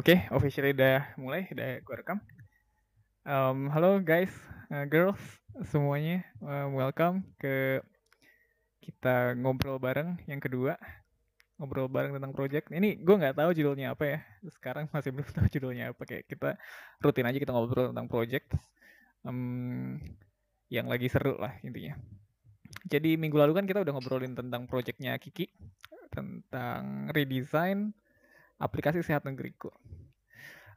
Oke, officially udah mulai, udah gue rekam. Um, halo guys, uh, girls, semuanya, uh, welcome ke kita ngobrol bareng yang kedua, ngobrol bareng tentang project. Ini gue nggak tahu judulnya apa ya, sekarang masih belum tahu judulnya apa. Kayak kita rutin aja kita ngobrol tentang project, um, yang lagi seru lah intinya. Jadi minggu lalu kan kita udah ngobrolin tentang projectnya Kiki, tentang redesign aplikasi sehat negeriku.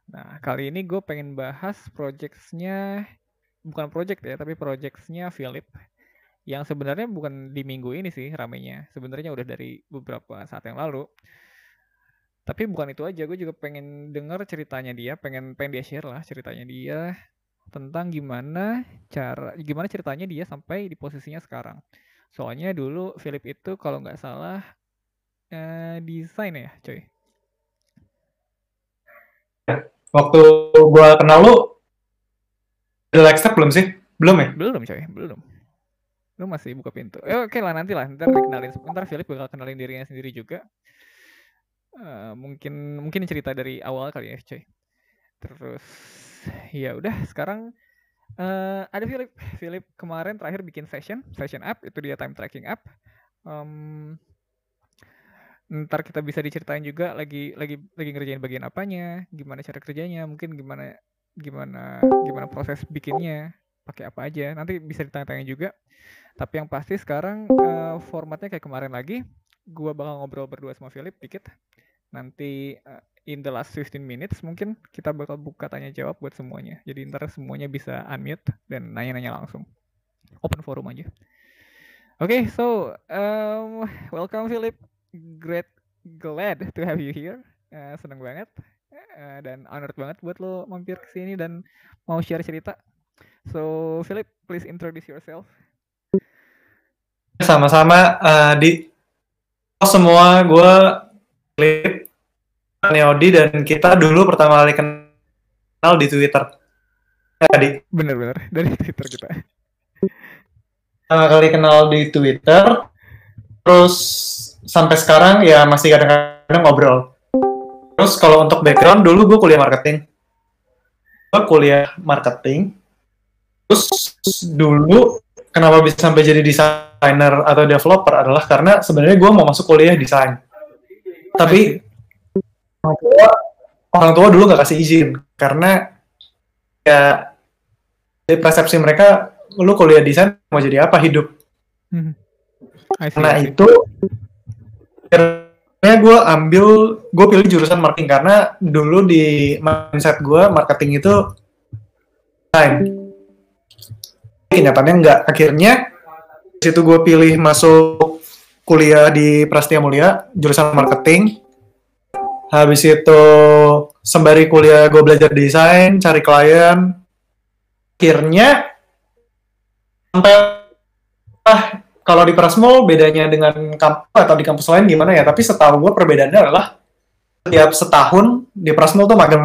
Nah, kali ini gue pengen bahas projectsnya, bukan project ya, tapi projectsnya Philip. Yang sebenarnya bukan di minggu ini sih ramenya. Sebenarnya udah dari beberapa saat yang lalu. Tapi bukan itu aja, gue juga pengen denger ceritanya dia, pengen pengen dia share lah ceritanya dia tentang gimana cara gimana ceritanya dia sampai di posisinya sekarang. Soalnya dulu Philip itu kalau nggak salah eh, desain ya, coy waktu gua kenal lu udah step belum sih? Belum ya? Belum coy, belum. Lu masih buka pintu. Eh, oke okay lah nanti lah, ntar dikenalin. Ntar Philip bakal kenalin dirinya sendiri juga. Uh, mungkin mungkin cerita dari awal kali ya, coy. Terus ya udah sekarang uh, ada Philip. Philip kemarin terakhir bikin session, session app itu dia time tracking app. Um, ntar kita bisa diceritain juga lagi lagi lagi ngerjain bagian apanya, gimana cara kerjanya, mungkin gimana gimana gimana proses bikinnya, pakai apa aja. Nanti bisa ditanya-tanya juga. Tapi yang pasti sekarang uh, formatnya kayak kemarin lagi, gua bakal ngobrol berdua sama Philip dikit. Nanti uh, in the last 15 minutes mungkin kita bakal buka tanya jawab buat semuanya. Jadi ntar semuanya bisa unmute dan nanya-nanya langsung. Open forum aja. Oke, okay, so um, welcome Philip great glad to have you here. Uh, seneng banget uh, dan honored banget buat lo mampir ke sini dan mau share cerita. So, Philip, please introduce yourself. Sama-sama uh, di semua gue Philip Neodi dan kita dulu pertama kali kenal di Twitter. Ya, di. Bener-bener dari Twitter kita. Pertama kali kenal di Twitter, terus sampai sekarang ya masih kadang-kadang ngobrol. Terus kalau untuk background dulu gue kuliah marketing. Gue kuliah marketing. Terus dulu kenapa bisa sampai jadi desainer atau developer adalah karena sebenarnya gue mau masuk kuliah desain. Tapi orang tua, orang tua dulu nggak kasih izin karena ya dari persepsi mereka lu kuliah desain mau jadi apa hidup. Hmm. Karena itu akhirnya gue ambil gue pilih jurusan marketing karena dulu di mindset gue marketing itu time kenyataannya enggak akhirnya situ gue pilih masuk kuliah di Prastia Mulia jurusan marketing. Habis itu sembari kuliah gue belajar desain cari klien. Akhirnya sampai kalau di Prasmol bedanya dengan kampus atau di kampus lain gimana ya? Tapi setahu gue perbedaannya adalah setiap setahun di Prasmol tuh magang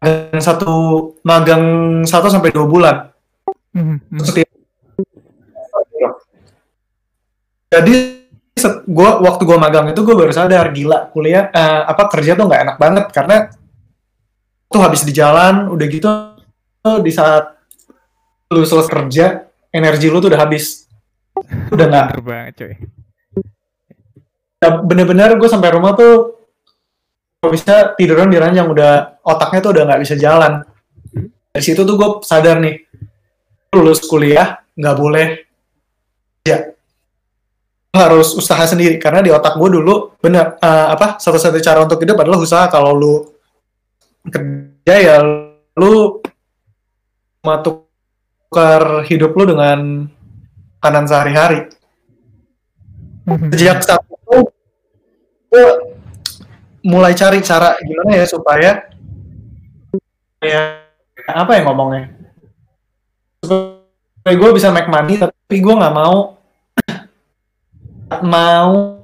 magang satu magang satu sampai dua bulan. Mm-hmm. Setiap jadi gue waktu gue magang itu gue baru sadar gila kuliah uh, apa kerja tuh nggak enak banget karena tuh habis di jalan udah gitu di saat lu selesai kerja energi lu tuh udah habis. Udah nggak? Banget coy bener-bener gue sampai rumah tuh bisa tiduran di ranjang udah otaknya tuh udah nggak bisa jalan. Dari situ tuh gue sadar nih lulus kuliah nggak boleh. Ya harus usaha sendiri karena di otak gue dulu bener uh, apa satu-satu cara untuk hidup adalah usaha. Kalau lu kerja ya lu matuk tukar hidup lu dengan kanan sehari-hari. Mhm. Sejak saat itu, gue mulai cari cara gimana ya supaya ya apa ya ngomongnya supaya gue bisa make money tapi gue nggak mau mau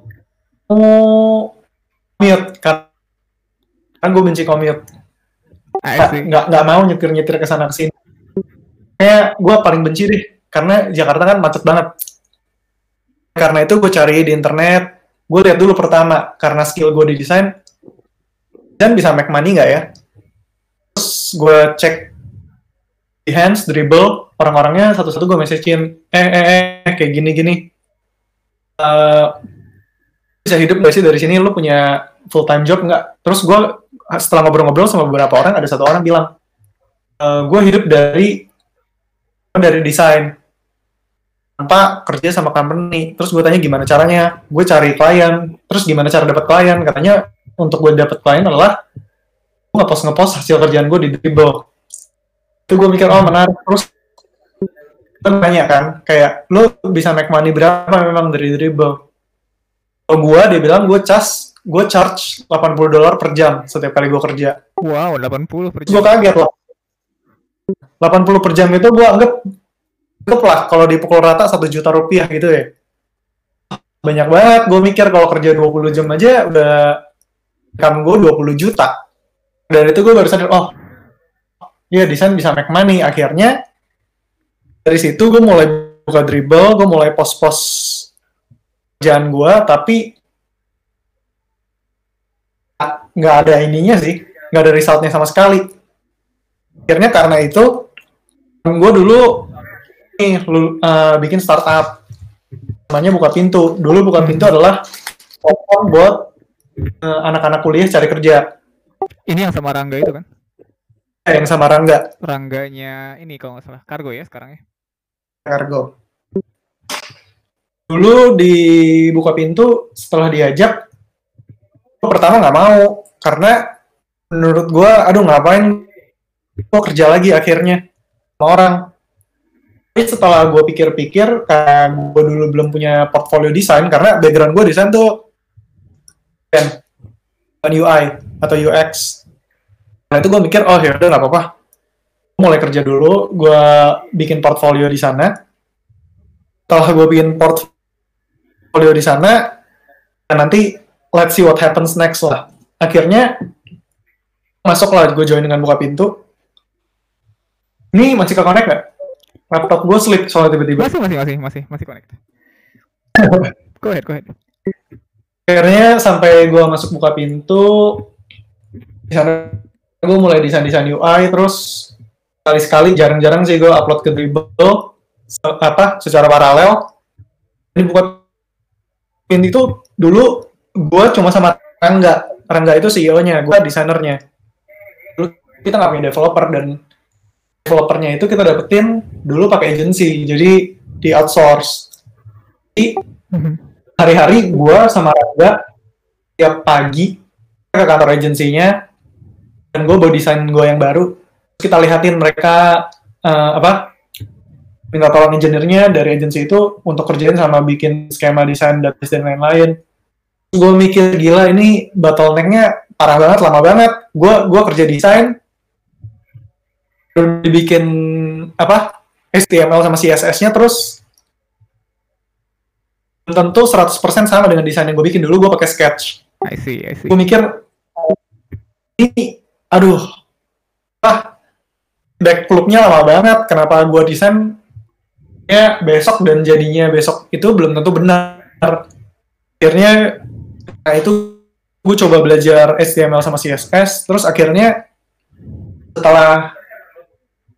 commute kan kan gue benci commute nggak nggak mau nyetir nyetir ke sana ke sini kayak gue paling benci deh karena Jakarta kan macet banget. Karena itu gue cari di internet gue lihat dulu pertama karena skill gue di desain dan bisa make money nggak ya? Terus gue cek di hands dribble orang-orangnya satu-satu gue messagein eh eh eh kayak gini gini uh, bisa hidup gak sih dari sini? Lu punya full time job nggak? Terus gue setelah ngobrol-ngobrol sama beberapa orang ada satu orang bilang uh, gue hidup dari dari desain. Tanpa kerja sama company. Terus gue tanya gimana caranya? Gue cari klien. Terus gimana cara dapat klien? Katanya untuk gue dapat klien adalah gue ngepost ngepost hasil kerjaan gue di dribble itu gue mikir oh menarik. Terus kita nanya kan kayak lu bisa make money berapa memang dari dribble kalau gue dia bilang gue cas gue charge 80 dolar per jam setiap kali gue kerja. Wow 80 per jam. gue kaget loh 80 per jam itu gue anggap anggap lah kalau dipukul rata satu juta rupiah gitu ya. Banyak banget gue mikir kalau kerja 20 jam aja udah income gue 20 juta. Dari itu gue baru sadar oh iya desain bisa make money. Akhirnya dari situ gue mulai buka dribble gue mulai post-post kerjaan gue tapi nggak ada ininya sih nggak ada resultnya sama sekali akhirnya karena itu gue dulu nih uh, bikin startup. Namanya buka pintu. Dulu buka pintu adalah platform buat uh, anak-anak kuliah cari kerja. Ini yang sama Rangga itu kan? Eh, yang sama Rangga. Rangganya ini kalau nggak salah Kargo ya sekarang ya? Kargo. Dulu di buka pintu setelah diajak pertama nggak mau. Karena menurut gue aduh ngapain gue kerja lagi akhirnya? Sama orang. Tapi setelah gue pikir-pikir kayak gue dulu belum punya portfolio desain karena background gue desain tuh kan UI atau UX nah itu gue mikir oh ya udah nggak apa-apa. Mulai kerja dulu gue bikin portfolio di sana. Setelah gue bikin portfolio di sana dan nanti let's see what happens next lah. Akhirnya masuk lah gue join dengan buka pintu ini masih ke connect nggak? Laptop gue slip soalnya tiba-tiba. Masih, masih, masih, masih, masih connect. go ahead, go ahead. Akhirnya sampai gue masuk buka pintu, di sana gue mulai desain-desain UI, terus sekali-sekali jarang-jarang sih gue upload ke Dribble, apa, secara paralel. Ini buka pintu itu dulu gue cuma sama Rangga. Rangga itu CEO-nya, gue desainernya. Dulu kita nggak punya developer dan developernya itu kita dapetin dulu pakai agency, jadi di outsource. Jadi mhm. hari-hari gue sama Rangga tiap pagi ke kantor agensinya dan gue bawa desain gue yang baru. Kita lihatin mereka uh, apa minta tolong engineer-nya dari agensi itu untuk kerjain sama bikin skema desain database dan lain-lain. Gue mikir gila ini bottleneck-nya parah banget, lama banget. Gue gua kerja desain, dibikin apa? HTML sama CSS-nya terus tentu 100% sama dengan desain yang gue bikin. Dulu gue pakai Sketch. I see, I see. Gue mikir ini aduh ah backflipnya lama banget. Kenapa gue desain ya besok dan jadinya besok itu belum tentu benar? Akhirnya nah itu gue coba belajar HTML sama CSS terus akhirnya setelah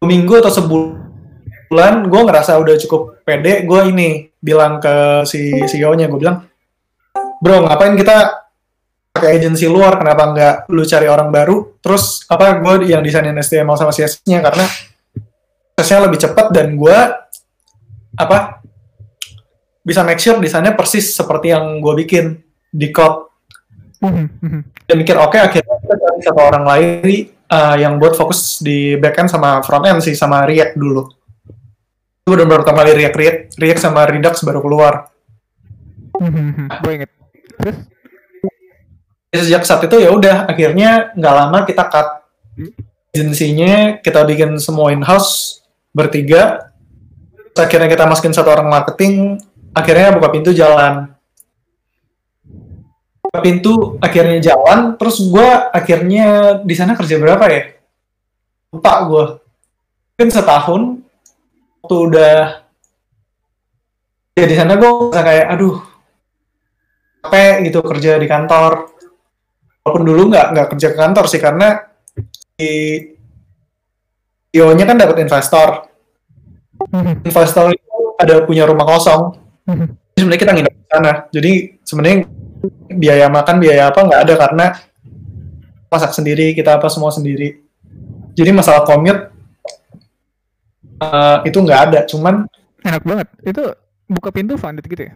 minggu atau sebulan gue ngerasa udah cukup pede gue ini bilang ke si CEO nya gue bilang bro ngapain kita pakai agensi luar? Kenapa nggak lu cari orang baru? Terus apa gue yang desainin HTML sama CSS nya karena prosesnya lebih cepat dan gue apa bisa make sure desainnya persis seperti yang gue bikin di code mhm, mhm. dan mikir oke okay, akhirnya kita cari satu orang lain uh, yang buat fokus di backend sama front end sih sama React dulu. Itu benar-benar pertama kali React, React, React sama Redux baru keluar. Gue inget. Terus? Sejak saat itu ya udah akhirnya nggak lama kita cut agensinya, kita bikin semua in-house bertiga. akhirnya kita masukin satu orang marketing, akhirnya buka pintu jalan pintu akhirnya jalan terus gue akhirnya di sana kerja berapa ya? Lupa gue mungkin setahun. Waktu udah ya di sana gue kayak aduh capek gitu kerja di kantor. Walaupun dulu nggak nggak kerja ke kantor sih karena di nya kan dapat investor. Investor itu ada punya rumah kosong. Sebenarnya kita nginep di sana. Jadi sebenarnya biaya makan biaya apa nggak ada karena masak sendiri kita apa semua sendiri. Jadi masalah commute uh, itu nggak ada. Cuman enak banget. Itu buka pintu funded gitu ya?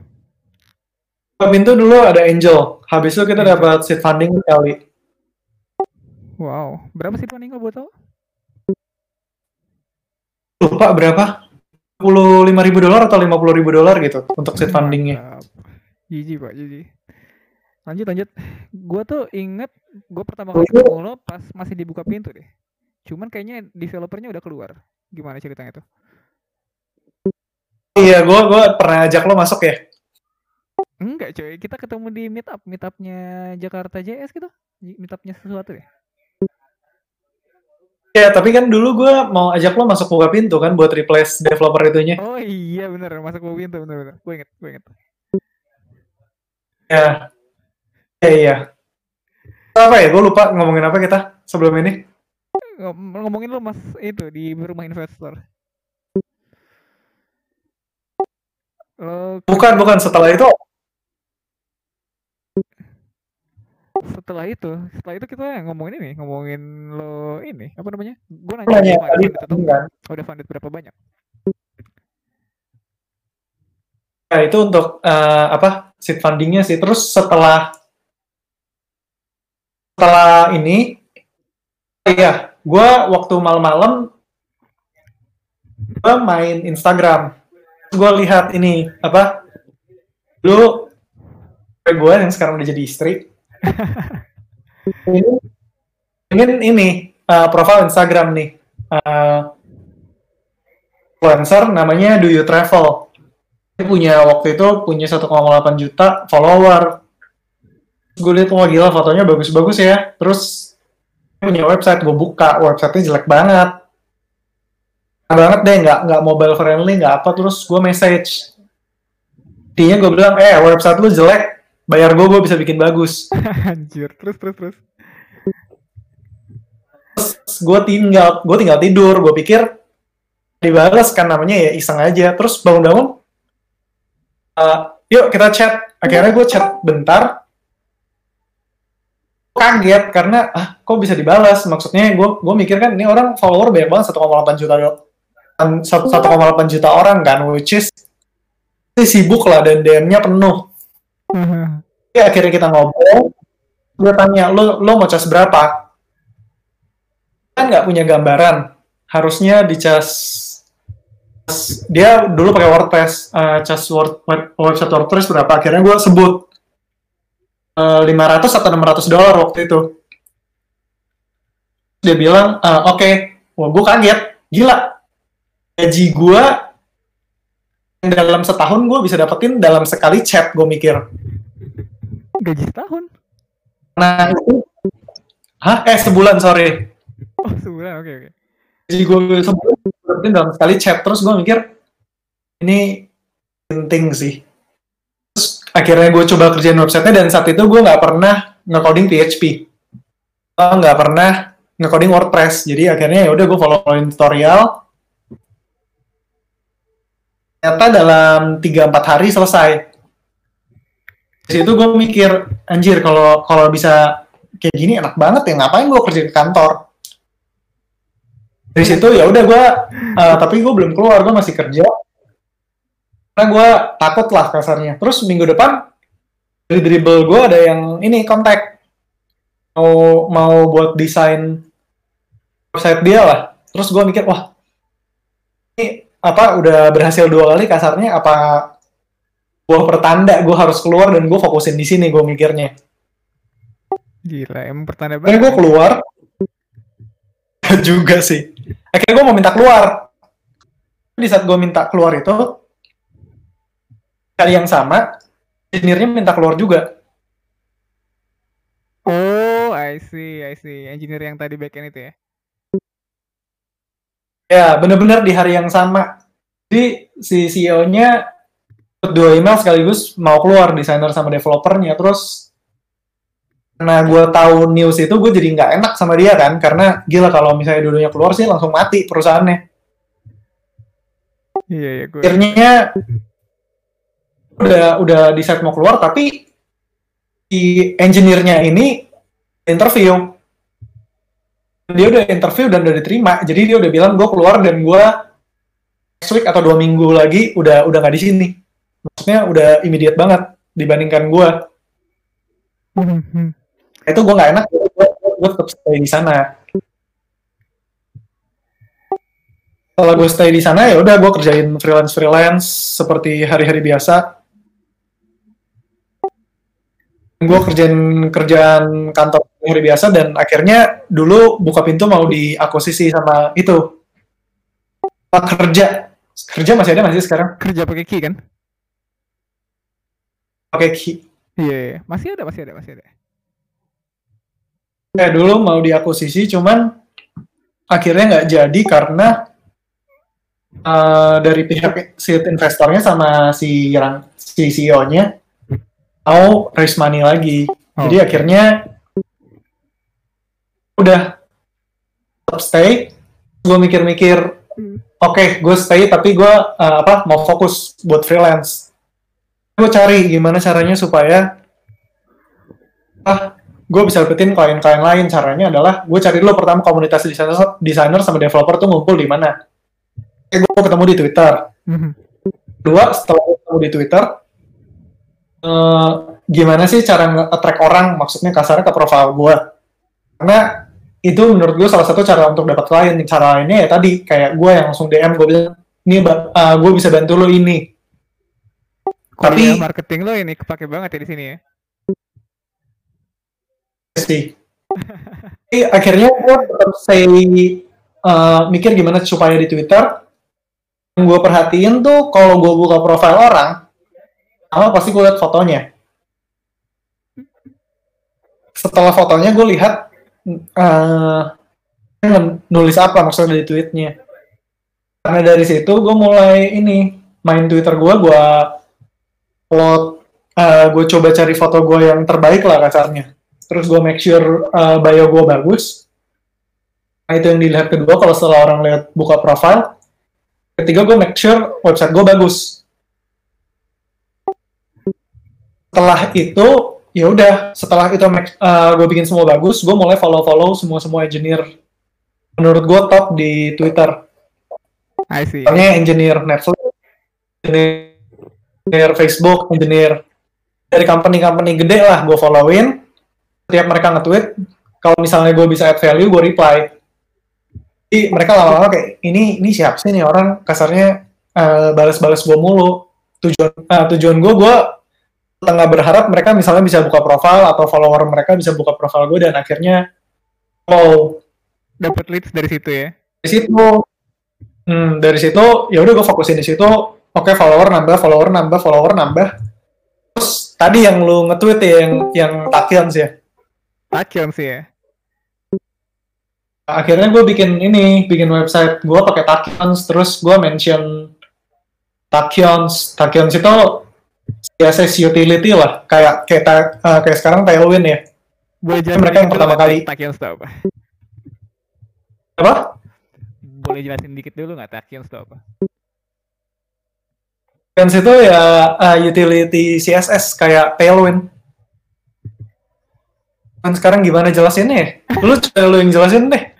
buka pintu dulu ada angel. Habis itu kita dapat seed funding kali wow. Berapa seed funding lo buat tau lupa berapa? Puluh lima ribu dolar atau lima puluh ribu dolar gitu untuk seed fundingnya. Jiji pak, jiji. Lanjut lanjut. Gue tuh inget gue pertama kali ketemu lo pas masih dibuka pintu deh. Cuman kayaknya developernya udah keluar. Gimana ceritanya tuh? Iya, gue gue pernah ajak lo masuk ya. Enggak coy, kita ketemu di meetup, meetupnya Jakarta JS gitu. Meetupnya sesuatu ya. Ya, tapi kan dulu gue mau ajak lo masuk buka pintu kan buat replace developer itunya. Oh iya bener, masuk buka pintu bener-bener. Gue inget, gue inget. Ya, ya iya. Apa ya? Gue lupa ngomongin apa kita sebelum ini. Ngomongin lo mas. Itu di rumah investor. Lo... Bukan, bukan. Setelah itu setelah itu setelah itu kita ngomongin ini ngomongin lo ini. Apa namanya? Gue nanya, nanya tadi. Funded udah funded berapa banyak? Ya itu untuk uh, apa? Seed fundingnya sih. Terus setelah setelah ini iya gue waktu malam-malam gue main Instagram. Gue lihat ini apa lu gue yang sekarang udah jadi istri. Ingin ini uh, profil Instagram nih. Uh, influencer namanya Do You Travel. Dia punya waktu itu punya 1,8 juta follower gue lihat wah gila fotonya bagus-bagus ya. Terus punya website gue buka websitenya jelek banget. Banget deh nggak nggak mobile friendly nggak apa terus gue message. Intinya gue bilang eh website lu jelek bayar gue gue bisa bikin bagus. Anjir terus terus terus. Terus gue tinggal gue tinggal tidur gue pikir dibalas kan namanya ya iseng aja. Terus bangun-bangun uh, yuk kita chat. Akhirnya gue chat bentar kaget karena ah kok bisa dibalas maksudnya gue gue mikir kan ini orang follower banyak banget 1,8 juta 1,8 juta orang kan which is sibuk lah dan DM-nya penuh Ya, akhirnya kita ngobrol. Gue tanya, lo, lo mau cas berapa? Kan nggak punya gambaran. Harusnya dicas dia dulu pakai WordPress, uh, cas word, website WordPress berapa? Akhirnya gue sebut uh, 500 atau 600 dolar waktu itu. Dia bilang, uh, oke, okay. wah gue kaget, gila. Gaji gue dalam setahun gue bisa dapetin dalam sekali chat gue mikir gaji setahun nah itu hah eh sebulan sorry oh sebulan oke okay, oke okay. gaji gue sebulan dapetin dalam sekali chat terus gue mikir ini penting sih akhirnya gue coba kerjain websitenya dan saat itu gue nggak pernah ngecoding PHP nggak pernah ngecoding WordPress jadi akhirnya ya udah gue follow tutorial ternyata dalam 3-4 hari selesai. Di situ gue mikir, anjir kalau kalau bisa kayak gini enak banget ya, ngapain gue kerja ke kantor? Dari situ ya udah gue, uh, tapi gue belum keluar, gue masih kerja. Karena gue takut lah kasarnya. Terus minggu depan, dari dribble gue ada yang ini kontak mau mau buat desain website dia lah. Terus gue mikir, wah ini apa udah berhasil dua kali kasarnya apa gue pertanda gue harus keluar dan gue fokusin di sini gue mikirnya. Gila emang pertanda banget gue keluar. Juga sih. Akhirnya gue mau minta keluar. Di saat gue minta keluar itu kali yang sama engineer minta keluar juga oh I see I see engineer yang tadi backend itu ya Ya, benar-benar di hari yang sama. Jadi si CEO-nya dua email sekaligus mau keluar desainer sama developernya. Terus karena gue tahu news itu gue jadi nggak enak sama dia kan karena gila kalau misalnya dulunya keluar sih langsung mati perusahaannya Iya, iya, gue. akhirnya udah udah decide mau keluar tapi si engineer-nya ini interview. Dia udah interview dan udah diterima. Jadi dia udah bilang gue keluar dan gue next week atau dua minggu lagi udah udah nggak di sini. Maksudnya udah immediate banget dibandingkan gue Mhm. itu gue nggak enak gue, tetap stay di sana. Setelah gue stay di sana ya udah gue kerjain freelance freelance seperti hari-hari biasa gue kerjain kerjaan kantor hari biasa dan akhirnya dulu buka pintu mau diakuisisi sama itu Pak kerja kerja masih ada masih sekarang Kerja pakai key kan? pakai ki Iya, iya. masih ada, masih ada, masih ada. kayak dulu mau diakuisisi cuman akhirnya nggak jadi karena eh, dari pihak si investornya sama si Ran- si CEO-nya mau raise money lagi. Oh. Jadi akhirnya udah tetap stay. Gue mikir-mikir, oke, gue stay tapi gue eh, apa mau fokus buat freelance. Gue cari gimana caranya supaya ah gue bisa dapetin klien-klien lain. Caranya adalah gue cari dulu pertama komunitas desainer, desainer sama developer tuh ngumpul di mana. Oke, gue ketemu di Twitter. Mhm. Dua, setelah ketemu di Twitter, eh, gimana sih cara nge-attract orang, maksudnya kasarnya ke profile gue. Karena itu menurut gue salah satu cara untuk dapat klien. Cara lainnya ya tadi, kayak gue yang langsung DM, gue bilang, ini gue bisa bantu lo ini. Kuliah Tapi- marketing lo ini kepake banget ya di sini ya. sih. Tapi akhirnya gue tetap stay eh, mikir gimana supaya di Twitter yang gue perhatiin tuh kalau gue buka profile orang, sama pasti gue lihat fotonya. Setelah fotonya gue lihat eh nulis apa maksudnya di tweetnya. Karena dari situ gue mulai ini main Twitter gue, gue upload, eh, gue coba cari foto gue yang terbaik lah kasarnya terus gue make sure uh, bio gue bagus. Nah, itu yang dilihat kedua kalau setelah orang lihat buka profile. Ketiga gue make sure website gue bagus. Setelah itu ya udah setelah itu uh, gue bikin semua bagus, gue mulai follow follow semua semua engineer menurut gue top di Twitter. I see. Misalnya engineer Netflix, engineer Facebook, engineer dari company-company gede lah gue followin. Setiap mereka nge-tweet, kalau misalnya gue bisa add value, gue reply. Jadi mereka lama-lama kayak, ini ini siapa sih nih orang kasarnya eh, balas-balas gue mulu. Tujuan eh, tujuan gue, gue tengah berharap mereka misalnya bisa buka profile atau follower mereka bisa buka profile gue dan akhirnya follow Dapat leads dari situ ya. dari situ. Hmm, dari situ ya udah gue fokusin di situ. Oke follower nambah follower nambah follower nambah. Terus tadi yang lu nge-tweet ya, yang yang takion sih ya? Takion sih ya. akhirnya gue bikin ini bikin website gue pakai takions terus gue mention takions takions itu CSS utility lah kayak kayak ta- eh, kayak sekarang Tailwind ya Boleh jelasin mereka yang pertama kali. Takion itu apa? apa Boleh jelasin dikit dulu nggak Takion itu apa? Takions itu ya eh, utility CSS kayak Tailwind kan sekarang gimana jelasinnya ya? Lu coba lu yang jelasin deh.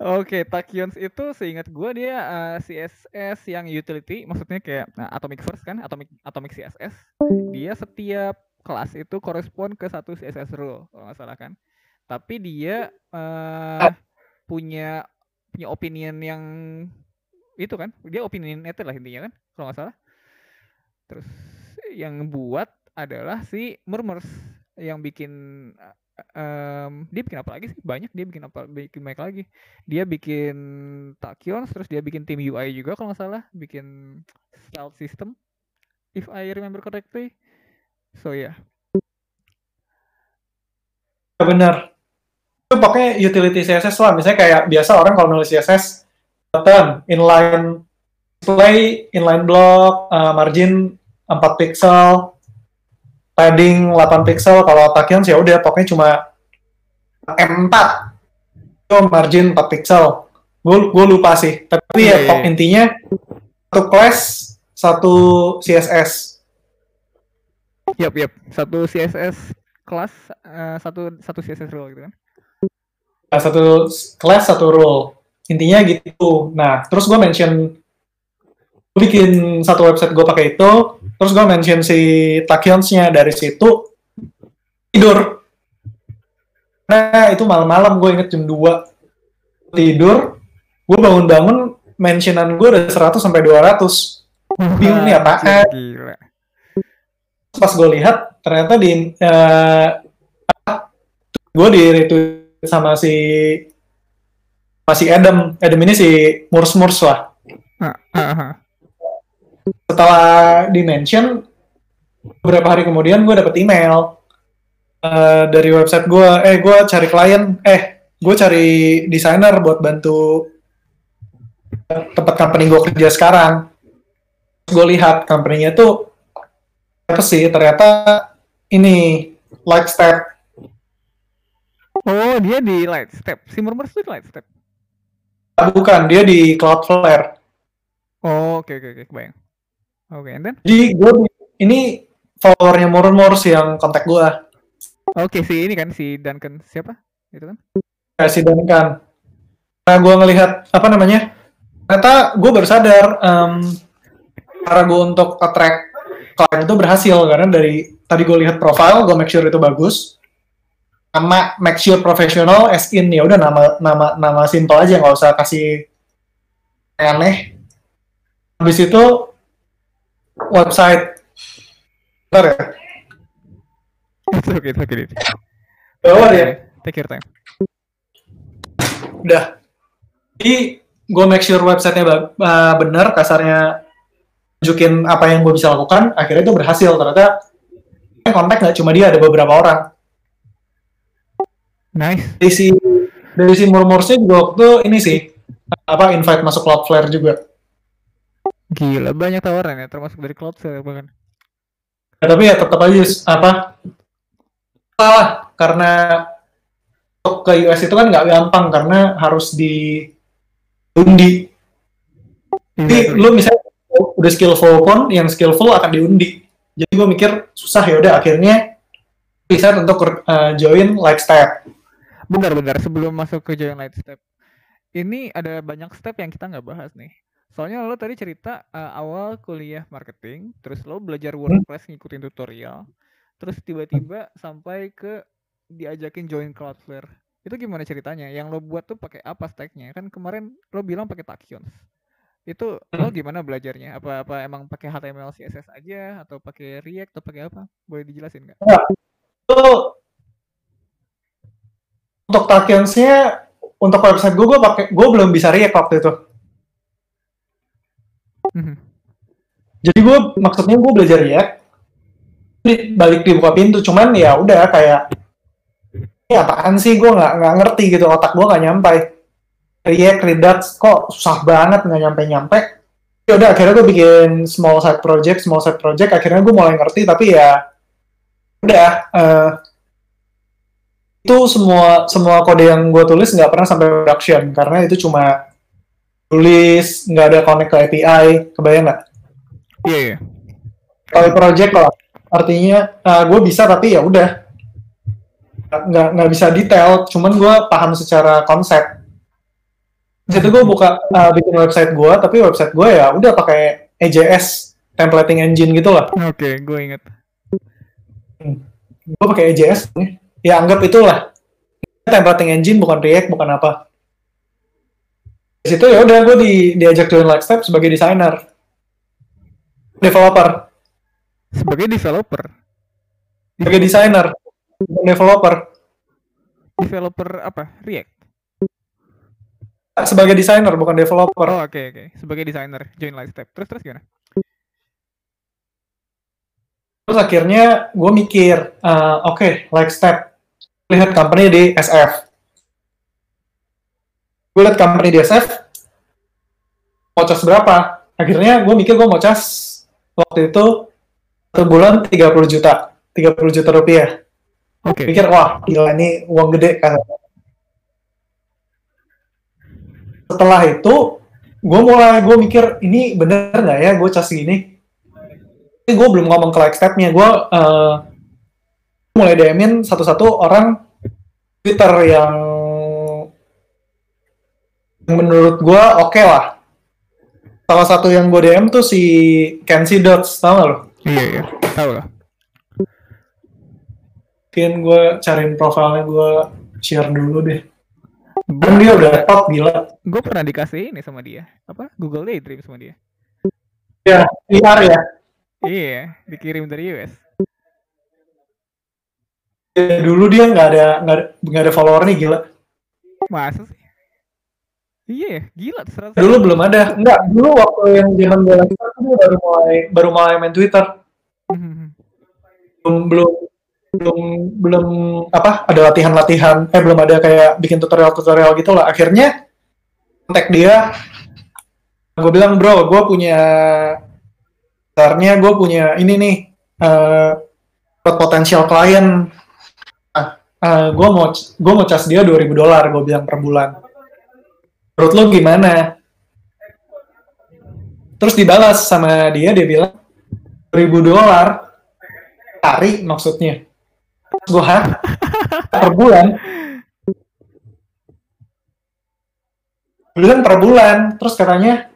Oke, Tachyons itu seingat gua dia uh, CSS yang utility, maksudnya kayak nah, Atomic First kan, Atomic Atomic CSS. Dia setiap kelas itu korespon ke satu CSS rule kalau nggak salah kan. Tapi dia uh, punya punya opinion yang itu kan, dia opinionated lah intinya kan, kalau nggak salah. Terus yang buat adalah si Murmurs yang bikin em, dia bikin apa lagi sih? Banyak dia bikin apa bikin banyak lagi. Dia bikin Tachyons, terus dia bikin tim UI juga kalau nggak salah, bikin style system if I remember correctly. So ya, Ya, bener. Itu pakai utility CSS lah. Misalnya kayak biasa orang kalau nulis CSS, button, inline display, inline block, uh, margin 4 pixel. Padding 8 pixel kalau Tachyon ya udah pokoknya cuma M4 itu margin 4 pixel. Gue lupa sih. Tapi Iya, ya iya, pok iya. intinya satu class satu CSS Yap, yap. Satu CSS kelas, eh, satu satu CSS rule gitu kan. Nah, satu class satu role intinya gitu. Nah terus gue mention gue bikin satu website gue pakai itu terus gue mention si Tachyons-nya dari situ tidur nah itu malam-malam gue inget jam 2 tidur gue bangun-bangun mentionan gue udah 100 sampai 200 Bingung nih apaan. Gila. pas gue lihat ternyata di eh, gue di retweet sama si sama si Adam Adam ini si Murs Murs lah Ah, ah, ah. Setelah di mention beberapa hari kemudian gue dapet email eh, dari website gue eh gue cari klien eh gue cari desainer buat bantu tempat company gue kerja sekarang gue lihat company-nya tuh apa sih ternyata ini like step Oh, dia di Lightstep. Si Murmurs itu di Lightstep. Ah, bukan dia di Cloudflare Oh, oke oke oke, kebayang. Oke, and then? jadi gue ini followernya Murmurs Murs yang kontak gue Oke, si ini kan si Duncan siapa? Itu kan? kasih Duncan. Nah, gue ngelihat apa namanya? Ternyata gue baru sadar em, cara gue untuk attract klien itu berhasil karena dari tadi gue lihat profile, gue make sure itu bagus. Nama make sure professional as in ya udah nama nama nama simple aja nggak usah kasih aneh. Habis itu website Bentar ya. It's okay. dude. Bawah ya. Take your time. udah jadi gue make sure websitenya uh, bener kasarnya tunjukin apa yang gue bisa lakukan akhirnya itu berhasil ternyata yang kontak nggak cuma dia ada beberapa orang Nice. dari si dari si murmursnya juga waktu ini sih apa invite masuk Cloudflare juga Gila, banyak tawaran ya, termasuk dari Cloudflare bahkan. Ya, tapi ya tetap aja apa salah karena untuk ke US itu kan nggak gampang karena harus di undi Jadi Exactly. lu misalnya udah skillful pun, yang skillful akan diundi. Jadi gue mikir susah ya udah akhirnya bisa untuk uh, join like step. Bentar, bentar. Sebelum masuk ke Giant Light Step. Ini ada banyak step yang kita nggak bahas nih. Soalnya lo tadi cerita eh, awal kuliah marketing, terus lo belajar WordPress ngikutin tutorial, terus tiba-tiba sampai ke diajakin join Cloudflare. Itu gimana ceritanya? Yang lo buat tuh pakai apa stacknya? Kan kemarin lo bilang pakai Tachyons. Itu lo gimana belajarnya? Apa apa emang pakai HTML CSS aja atau pakai React atau pakai apa? Boleh dijelasin nggak? Itu untuk tokens-nya untuk website gue, gue pakai gue belum bisa React waktu itu. Mhm. Jadi gue maksudnya gue belajar di- balik dibuka pintu, cuman ya udah kayak ini apaan sih gue nggak nggak ngerti gitu otak gue nggak nyampe. React, Redux kok susah banget nggak nyampe nyampe. Ya udah akhirnya gue bikin small side project, small side project. Akhirnya gue mulai ngerti tapi ya udah eh, itu semua semua kode yang gue tulis nggak pernah sampai production karena itu cuma tulis nggak ada connect ke API kebayang nggak? Iya, iya. kalau project lah artinya gue bisa tapi ya udah nggak nggak bisa detail cuman gue paham secara konsep Di situ gue buka uh, bikin website gue tapi website gue ya udah pakai EJS templating engine gitu lah Oke, gue inget. gue pakai EJS nih. ya anggap itulah templating engine bukan React bukan apa situ ya udah gue di, diajak join Lightstep sebagai desainer developer Sebagai developer. sebagai desainer developer Developer apa? React. sebagai desainer bukan developer Oh, oke oke. Sebagai desainer join Lightstep. Terus terus gimana? Terus akhirnya gue mikir, eh, oke, like step, lihat company di SF. Gue lihat company di SF, mau cas berapa? Akhirnya gue mikir gue mau cas waktu itu satu bulan 30 juta. 30 juta rupiah. Oke. Pikir wah gila ini uang gede kan. Setelah itu gue mulai gue mikir ini bener nggak ya gue cas gini. Ini gue belum ngomong ke like stepnya gue uh, mulai DM-in satu-satu orang Twitter yang menurut gue oke lah. Salah satu yang gue DM tuh si Kenzie Dots, tau gak lo? Iya iya, tahu lah. Mungkin gue cariin profilnya gue share dulu deh. Kan dia udah top gila. Gue pernah dikasih ini sama dia. Apa? Google Daydream sama dia. Ya, VR ya. Iya, dikirim dari US. Ya, dulu dia nggak ada nggak ada, follower nih gila. Masa sih? Iya, gila tuh 100. Dulu belum ada. Enggak, dulu waktu yang zaman gue lagi dia baru mulai baru mulai main Twitter. Hmm. Belum belum belum belum apa ada latihan-latihan eh belum ada kayak bikin tutorial-tutorial gitu lah akhirnya kontak dia gue bilang bro gue punya sebenarnya gue punya ini nih uh, potensial klien uh, uh, gue mau gue mau cas dia 2000 dolar gue bilang per bulan menurut lo gimana terus dibalas sama dia dia bilang 2000 dolar hari maksudnya gue hah per bulan bilang per bulan terus katanya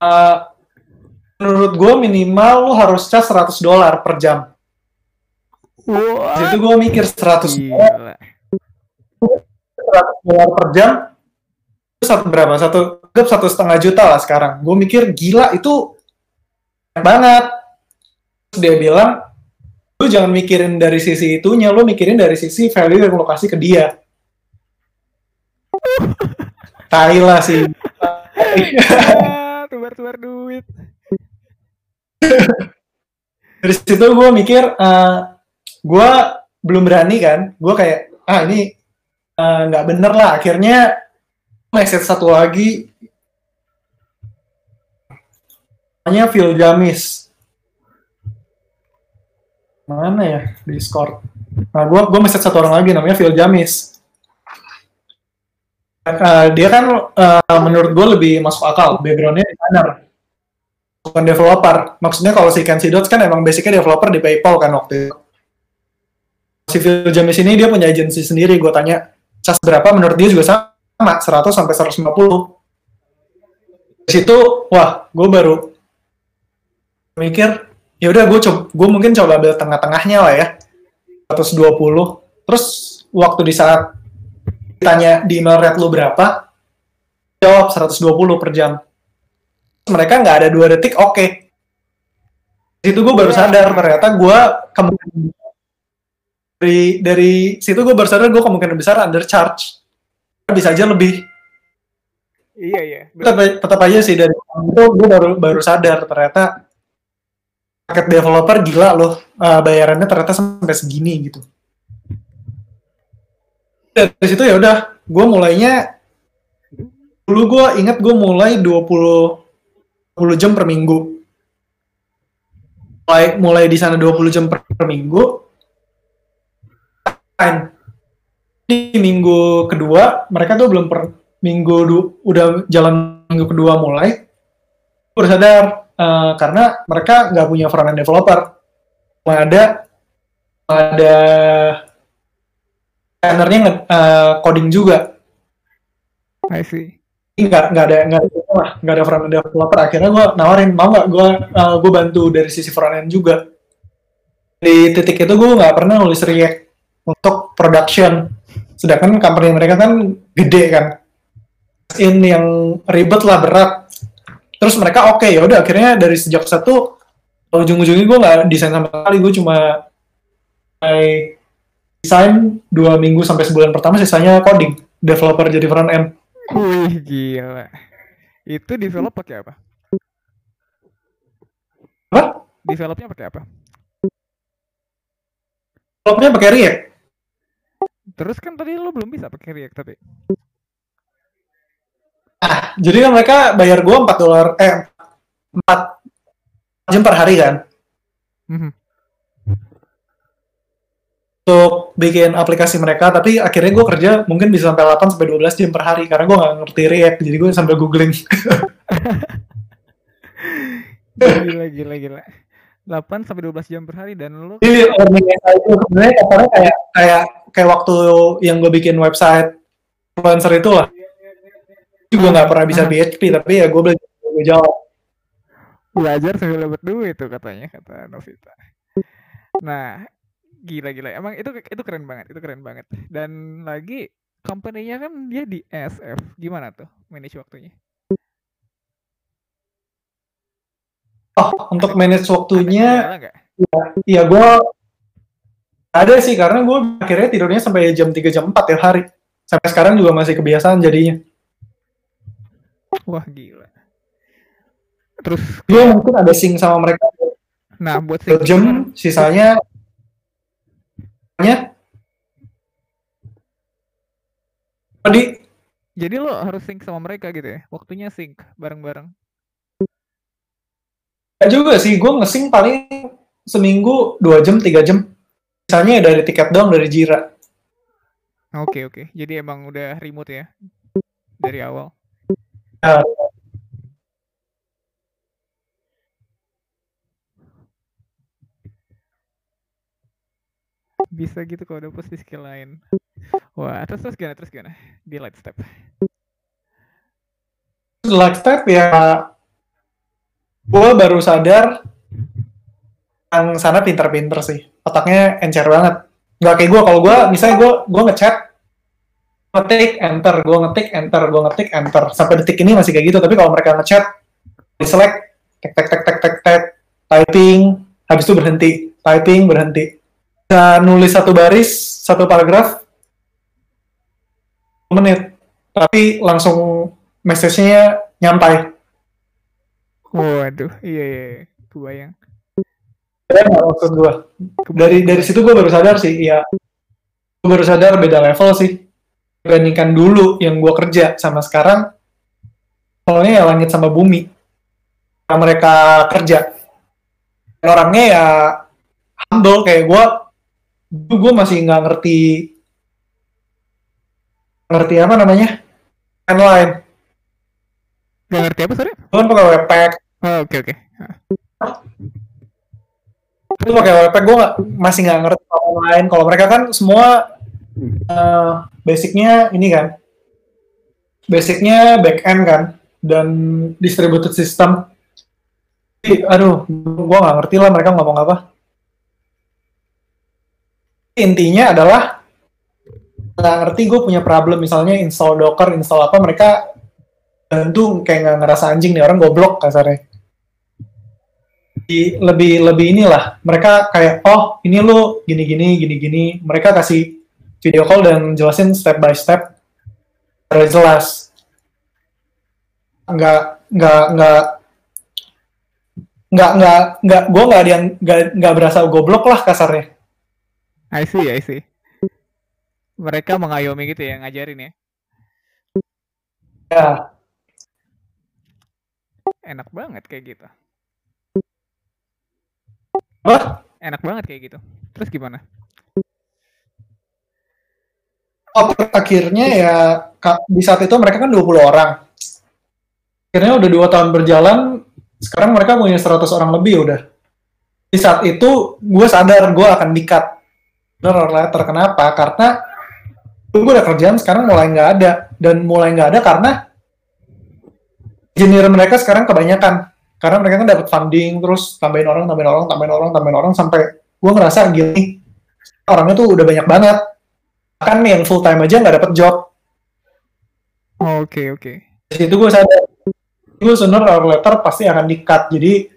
uh, menurut gue minimal lo harus cas 100 dolar per jam What? Jadi gue mikir 100 dolar, Gila. 100 dolar per jam itu satu berapa? Satu anggap satu setengah juta lah sekarang. Gue mikir gila itu banget. Terus dia bilang lu jangan mikirin dari sisi itunya lu mikirin dari sisi value yang lo kasih ke dia. Tai lah sih. Tubar-tubar duit. dari situ gue mikir eh gue belum berani kan. Gue kayak ah ini eh, nggak bener lah. Akhirnya message satu lagi namanya Phil Jamis mana ya Discord nah gue gue message satu orang lagi namanya Phil Jamis Eh, dia kan eh, menurut gue lebih masuk akal backgroundnya designer bukan developer. Maksudnya kalau si Kenzie Dots kan emang basicnya developer di PayPal kan waktu itu. Si Phil James ini dia punya agensi sendiri. Gue tanya, cas berapa? Menurut dia juga sama, 100 sampai 150. Di situ, wah, gue baru mikir, ya udah gue coba, gue mungkin coba ambil tengah-tengahnya lah ya, 120. Terus waktu di saat ditanya di email rate lu berapa, jawab 120 per jam mereka nggak ada dua detik oke Di situ gue baru sadar ternyata gue kemungkinan dari dari situ gue baru sadar gue kemungkinan besar undercharge bisa aja lebih Iya iya. tetap, tetap aja sih dari itu gue baru baru sadar ternyata paket developer gila loh eh, bayarannya ternyata sampai segini gitu dari situ ya udah gue mulainya dulu gue ingat gue mulai 20 20 jam per minggu mulai mulai di sana 20 jam per, per minggu Fine. Di minggu kedua mereka tuh belum per minggu du- udah jalan minggu kedua mulai. Baru sadar eh, karena mereka nggak punya front end developer. Cuma ada ada designernya nge- eh, coding juga. I see. Nggak nggak ada nggak ada lah nggak ada front end developer. Akhirnya gue nawarin mau nggak gue gue bantu dari sisi front end juga? Di titik itu gue nggak pernah nulis React untuk production sedangkan company mereka kan gede kan in yang ribet lah berat terus mereka oke ya udah akhirnya dari sejak satu ujung-ujungnya gue nggak desain sama sekali gue cuma mulai desain dua minggu sampai sebulan pertama sisanya coding developer jadi front end Wih gila. Itu develop pakai apa? apa Developnya pakai apa? developnya pakai React Terus kan tadi lu belum bisa pakai React tapi. Jadi kan mereka bayar gue 4 dolar, eh 4 jam per hari kan. Mhm. untuk bikin aplikasi mereka tapi akhirnya gue kerja mungkin bisa sampai 8 sampai 12 jam per hari karena gue nggak ngerti React jadi gue sambil googling gila gila gila 8 sampai 12 jam per hari dan lu Jadi learning itu sebenarnya kasarnya kayak kayak kayak waktu yang gue bikin website influencer itu lah juga nggak pernah bisa PHP tapi ya gue belajar gue jawab belajar sambil dapat duit tuh katanya kata Novita. Nah, gila gila. Emang itu itu keren banget, itu keren banget. Dan lagi company-nya kan dia di SF. Gimana tuh manage waktunya? Oh untuk manage waktunya nggak? ya gue ada sih karena gue akhirnya tidurnya sampai jam 3 jam 4 tiap hari sampai sekarang juga masih kebiasaan jadinya Wah gila. Terus, gue mungkin ada sync sama mereka nah buat sync jam sisanya nya tadi Jadi lo harus sync sama mereka gitu ya? Waktunya sync bareng-bareng. Gak juga sih, gue ngesing paling seminggu dua jam, tiga jam. Misalnya ya dari tiket doang dari Jira. Oke oke. Jadi emang udah remote ya dari awal. Ya, Bisa gitu kalau udah post di skill lain. Wah, terus terus gimana? Terus gimana? Di light step. like step ya, gue baru sadar yang sana pinter-pinter sih. Otaknya encer banget. Gak kayak gue, kalau gue misalnya gue gue ngechat, ngetik enter, gue ngetik enter, gue ngetik enter. Sampai detik ini masih kayak gitu. Tapi kalau mereka ngechat, di select, tek tek tek tek tek tek, typing, habis itu berhenti, typing berhenti. Bisa nulis satu baris, satu paragraf, menit. Tapi langsung message-nya nyampai. Waduh, iya iya, iya. kebayang. Ya, maksud gue. Dari dari situ gue baru sadar sih, ya. Gue baru sadar beda level sih. Dibandingkan dulu yang gue kerja sama sekarang, soalnya ya langit sama bumi. Yang mereka kerja. Dan orangnya ya humble kayak gue. Gue masih nggak ngerti ngerti apa namanya timeline. Gak ngerti apa sorry? Gue kan pakai webpack, Oh, oke oke. itu pakai webpack gue nggak masih nggak ngerti online kalau mereka kan semua eh, basicnya ini kan. Basicnya back end kan dan distributed system. Jadi, aduh gue nggak ngerti lah mereka ngomong apa. Intinya adalah nggak ngerti gue punya problem. Misalnya install docker install apa mereka tentu kayak nggak ngerasa anjing nih orang goblok kasarnya. Di- lebih lebih inilah mereka kayak oh ini lu gini gini gini gini. Mereka kasih video call dan jelasin step by step secara jelas. Nggak nggak nggak nggak nggak nggak gue nggak ada yang nggak nggak berasa goblok lah kasarnya. I see, I see. Mereka mengayomi gitu ya, ngajarin ya. ya Enak banget kayak gitu. Wah, Enak banget kayak gitu. Terus gimana? oh, akhirnya ya di saat itu mereka kan 20 orang. Akhirnya udah dua tahun berjalan sekarang mereka punya 100 orang lebih udah. Di saat itu gue sadar gue akan di-cut. Bener or letter kenapa karena gue udah kerjaan sekarang mulai nggak ada. Dan mulai nggak ada karena engineer mereka sekarang kebanyakan. Karena mereka kan dapat funding terus tambahin orang tambahin orang tambahin orang tambahin orang sampai gue ngerasa gini orangnya tuh udah banyak banget. Kan yang full time aja nggak dapet job. Oh, Oke, oke. di situ gue sadar gue sooner or later pasti akan di cut jadi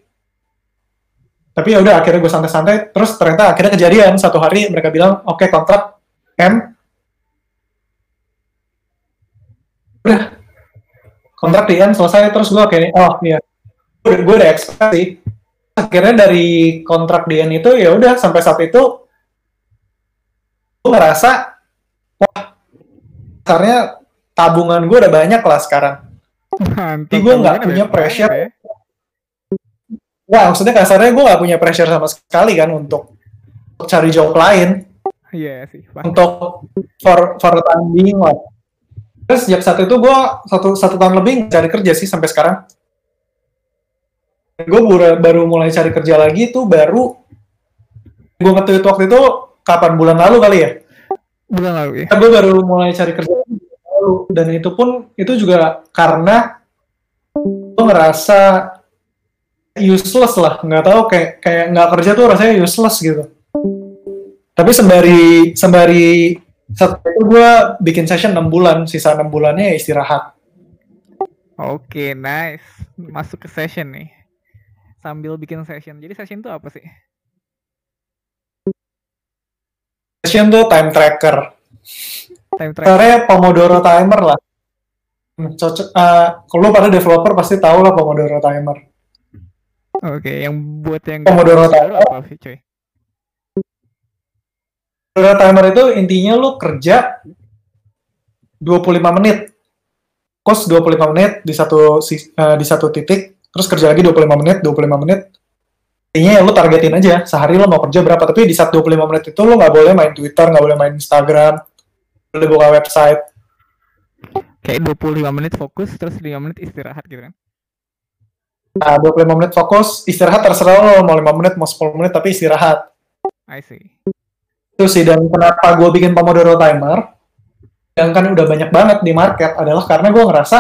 tapi ya udah akhirnya gue santai-santai. Terus ternyata akhirnya kejadian satu hari mereka bilang oke kontrak M udah kontrak di end selesai terus gue kayak oh iya gue, gue udah expect sih akhirnya dari kontrak di end itu ya udah sampai saat itu gue ngerasa wah karena tabungan gue udah banyak lah sekarang Mantap. Jadi gua nggak punya pressure. ya. Wah, maksudnya kasarnya gue gak punya pressure sama sekali kan untuk, cari job lain. Iya sih. Pasti. untuk for for the time being lah. Terus sejak saat itu gue satu satu tahun lebih cari kerja sih sampai sekarang. Gue baru, baru mulai cari kerja lagi tuh baru gue nge-tweet waktu itu kapan bulan lalu kali ya. Bulan lalu ya. gue baru mulai cari kerja lalu dan itu pun itu juga karena gue ngerasa useless lah nggak tahu kayak kayak nggak kerja tuh rasanya useless gitu tapi sembari sembari setelah itu gue bikin session 6 bulan sisa 6 bulannya ya istirahat Oke, nice. Masuk ke session nih. Sambil bikin session. Jadi session itu apa sih? session tuh time tracker Time tracker. caranya Pomodoro timer lah Hmm, cocok uh, kalau pada developer pasti tahu lah Pomodoro timer Oke, yang buat yang Pomodoro timer. apa sih, coy? Pomodoro timer itu intinya lu kerja 25 menit kos 25 menit di satu eh, di satu titik terus kerja lagi 25 menit 25 menit intinya ya lu targetin aja sehari lo mau kerja berapa tapi di saat 25 menit itu lu nggak boleh main Twitter nggak boleh main Instagram boleh buka website Kayak 25 menit fokus, terus 5 menit istirahat gitu kan? nah 25 menit fokus istirahat terserah lo mau 5 menit mau 10 menit tapi istirahat I see. Itu sih dan kenapa gue bikin Pomodoro timer yang kan udah banyak banget di market adalah karena gue ngerasa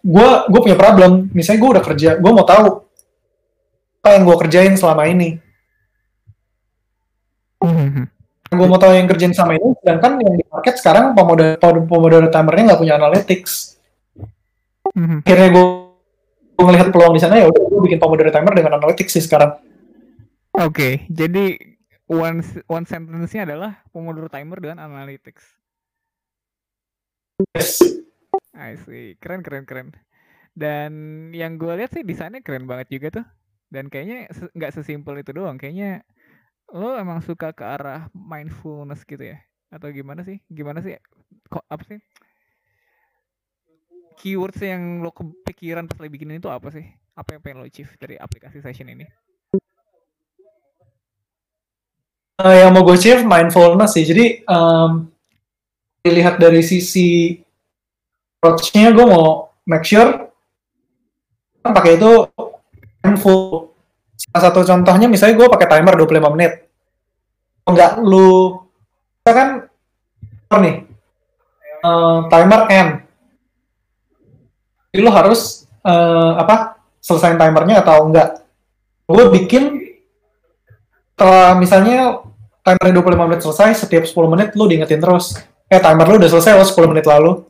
gue gue punya problem misalnya gue udah kerja gue mau tahu apa yang gue kerjain selama ini Mhm. gue mau tahu yang kerjain selama ini sedangkan yang di market sekarang Pomodoro, Pomodoro timernya nggak punya analytics Mhm. akhirnya gue gue ngelihat peluang di sana ya udah gue bikin Pomodoro timer dengan analytics sih sekarang Oke, jadi one one sentence-nya adalah Pomodoro timer dengan analytics. yes. I see. Keren, keren, keren. Dan yang gue lihat sih desainnya keren banget juga tuh. Dan kayaknya nggak sesimpel itu doang. Kayaknya lo emang suka ke arah mindfulness gitu ya? Atau gimana sih? Gimana sih? Kok apa sih? Keywords yang lo kepikiran pas lagi bikin itu apa sih? Apa yang pengen lo achieve dari aplikasi session ini? Eh, yang mau gue achieve mindfulness sih. Jadi em, dilihat dari sisi approach-nya gue mau make sure kan pakai itu mindful. Salah satu contohnya misalnya gue pakai timer 25 menit. Enggak lu kita kan nih eh, timer N. Jadi lu harus eh, apa selesai timernya atau enggak. Gue bikin setelah misalnya timernya 25 menit selesai, setiap 10 menit lu diingetin terus. Eh, timer lu udah selesai lo 10 menit lalu.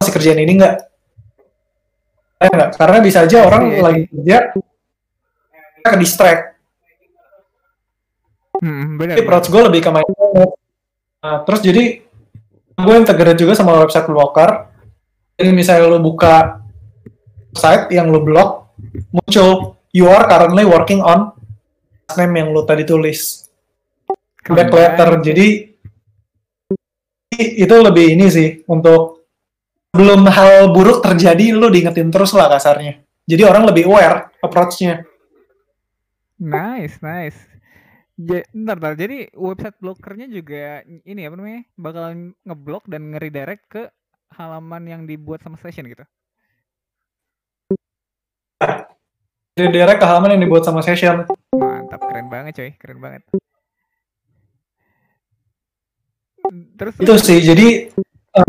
Masih kerjaan ini enggak? Eh, enggak. Karena bisa aja orang Iya, lagi kerja, kita ke distract. Hmm, benar. Jadi approach gue lebih ke mindfulness. Nah, terus jadi gue integrate juga sama website blocker. Jadi misalnya lu buka site yang lu blok, muncul you are currently working on name yang lu tadi tulis. Keren back letter. Jadi itu lebih ini sih untuk belum hal buruk terjadi lu diingetin terus lah kasarnya. Jadi orang lebih aware approach-nya. Nice, nice. Ja, ntar, ntar. Jadi website blokernya juga ini apa namanya bakalan ngeblok dan nge-redirect ke halaman yang dibuat sama session gitu. Jadi direct ke halaman yang dibuat sama session. Mantap, keren banget coy, keren banget. Terus Itu sih. Jadi eh,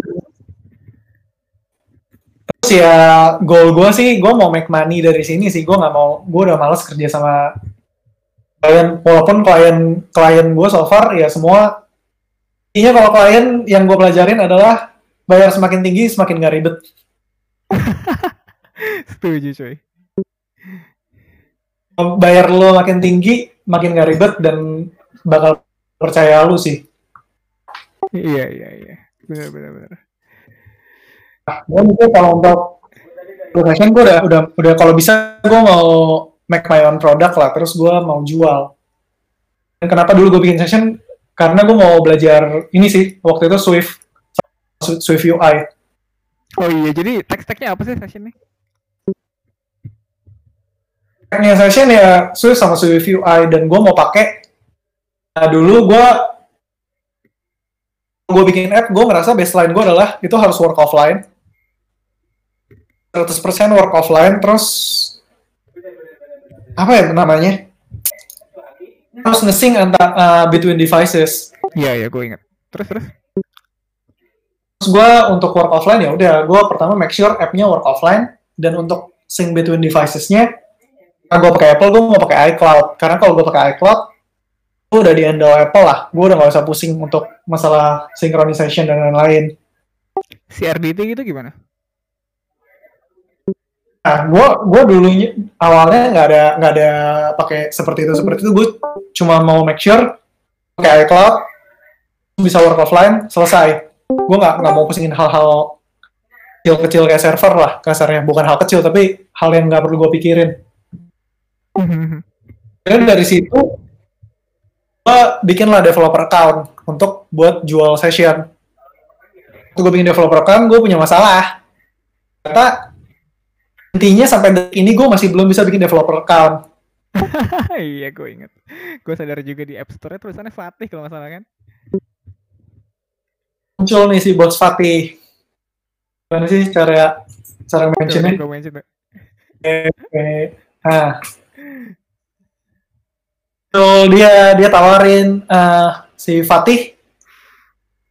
terus ya goal gue sih gue mau make money dari sini sih. Gue nggak mau. Gue udah males kerja sama klien. Walaupun klien klien gue so far ya semua. Intinya kalau klien yang gue pelajarin adalah bayar semakin tinggi semakin gak ribet. setuju coy. bayar lo makin tinggi, makin gak ribet dan bakal percaya lu sih. Iya, iya, iya. Benar, benar, benar. Gue mikir kalau untuk profession gue udah udah udah kalau bisa gue mau make my own product lah, terus gue mau jual. Dan kenapa dulu gue bikin session? Karena gue mau belajar ini sih waktu itu Swift Swift UI. Oh iya, jadi teks-teksnya apa sih session nih? Tagnya session ya Swift sama Swift UI dan gue mau pakai Nah, dulu gue gue bikin app, gue ngerasa baseline gue adalah itu harus work offline. 100% work offline, terus apa ya namanya? Harus nge-sync antara uh, between devices. Iya, iya, gue ingat. Terus, terus? Terus gue untuk work offline ya udah, gue pertama make sure app-nya work offline, dan untuk sync between devices-nya, gue pakai Apple, gue mau pakai iCloud. Karena kalau gue pakai iCloud, gue udah di handle Apple lah. Gue udah gak usah pusing untuk masalah synchronization dan lain-lain. Si RDT gitu gimana? Nah, gue gue dulunya awalnya nggak ada nggak ada pakai seperti itu seperti itu. Gue cuma mau make sure pakai iCloud bisa work offline selesai. Gue nggak nggak mau pusingin hal-hal kecil-kecil kayak server lah kasarnya. Bukan hal kecil tapi hal yang nggak perlu gue pikirin. Dan dari situ gue bikin lah developer account untuk buat jual session. Waktu gue bikin developer account, gue punya masalah. Ternyata intinya sampai detik ini gue masih belum bisa bikin developer account. iya, gue inget. Gue sadar juga di App Store tulisannya Fatih kalau nggak salah kan. Muncul nih si bos Fatih. Gimana sih cara cara mentionnya? Gue mention tuh. Oke. Nah. So, dia dia tawarin uh, si Fatih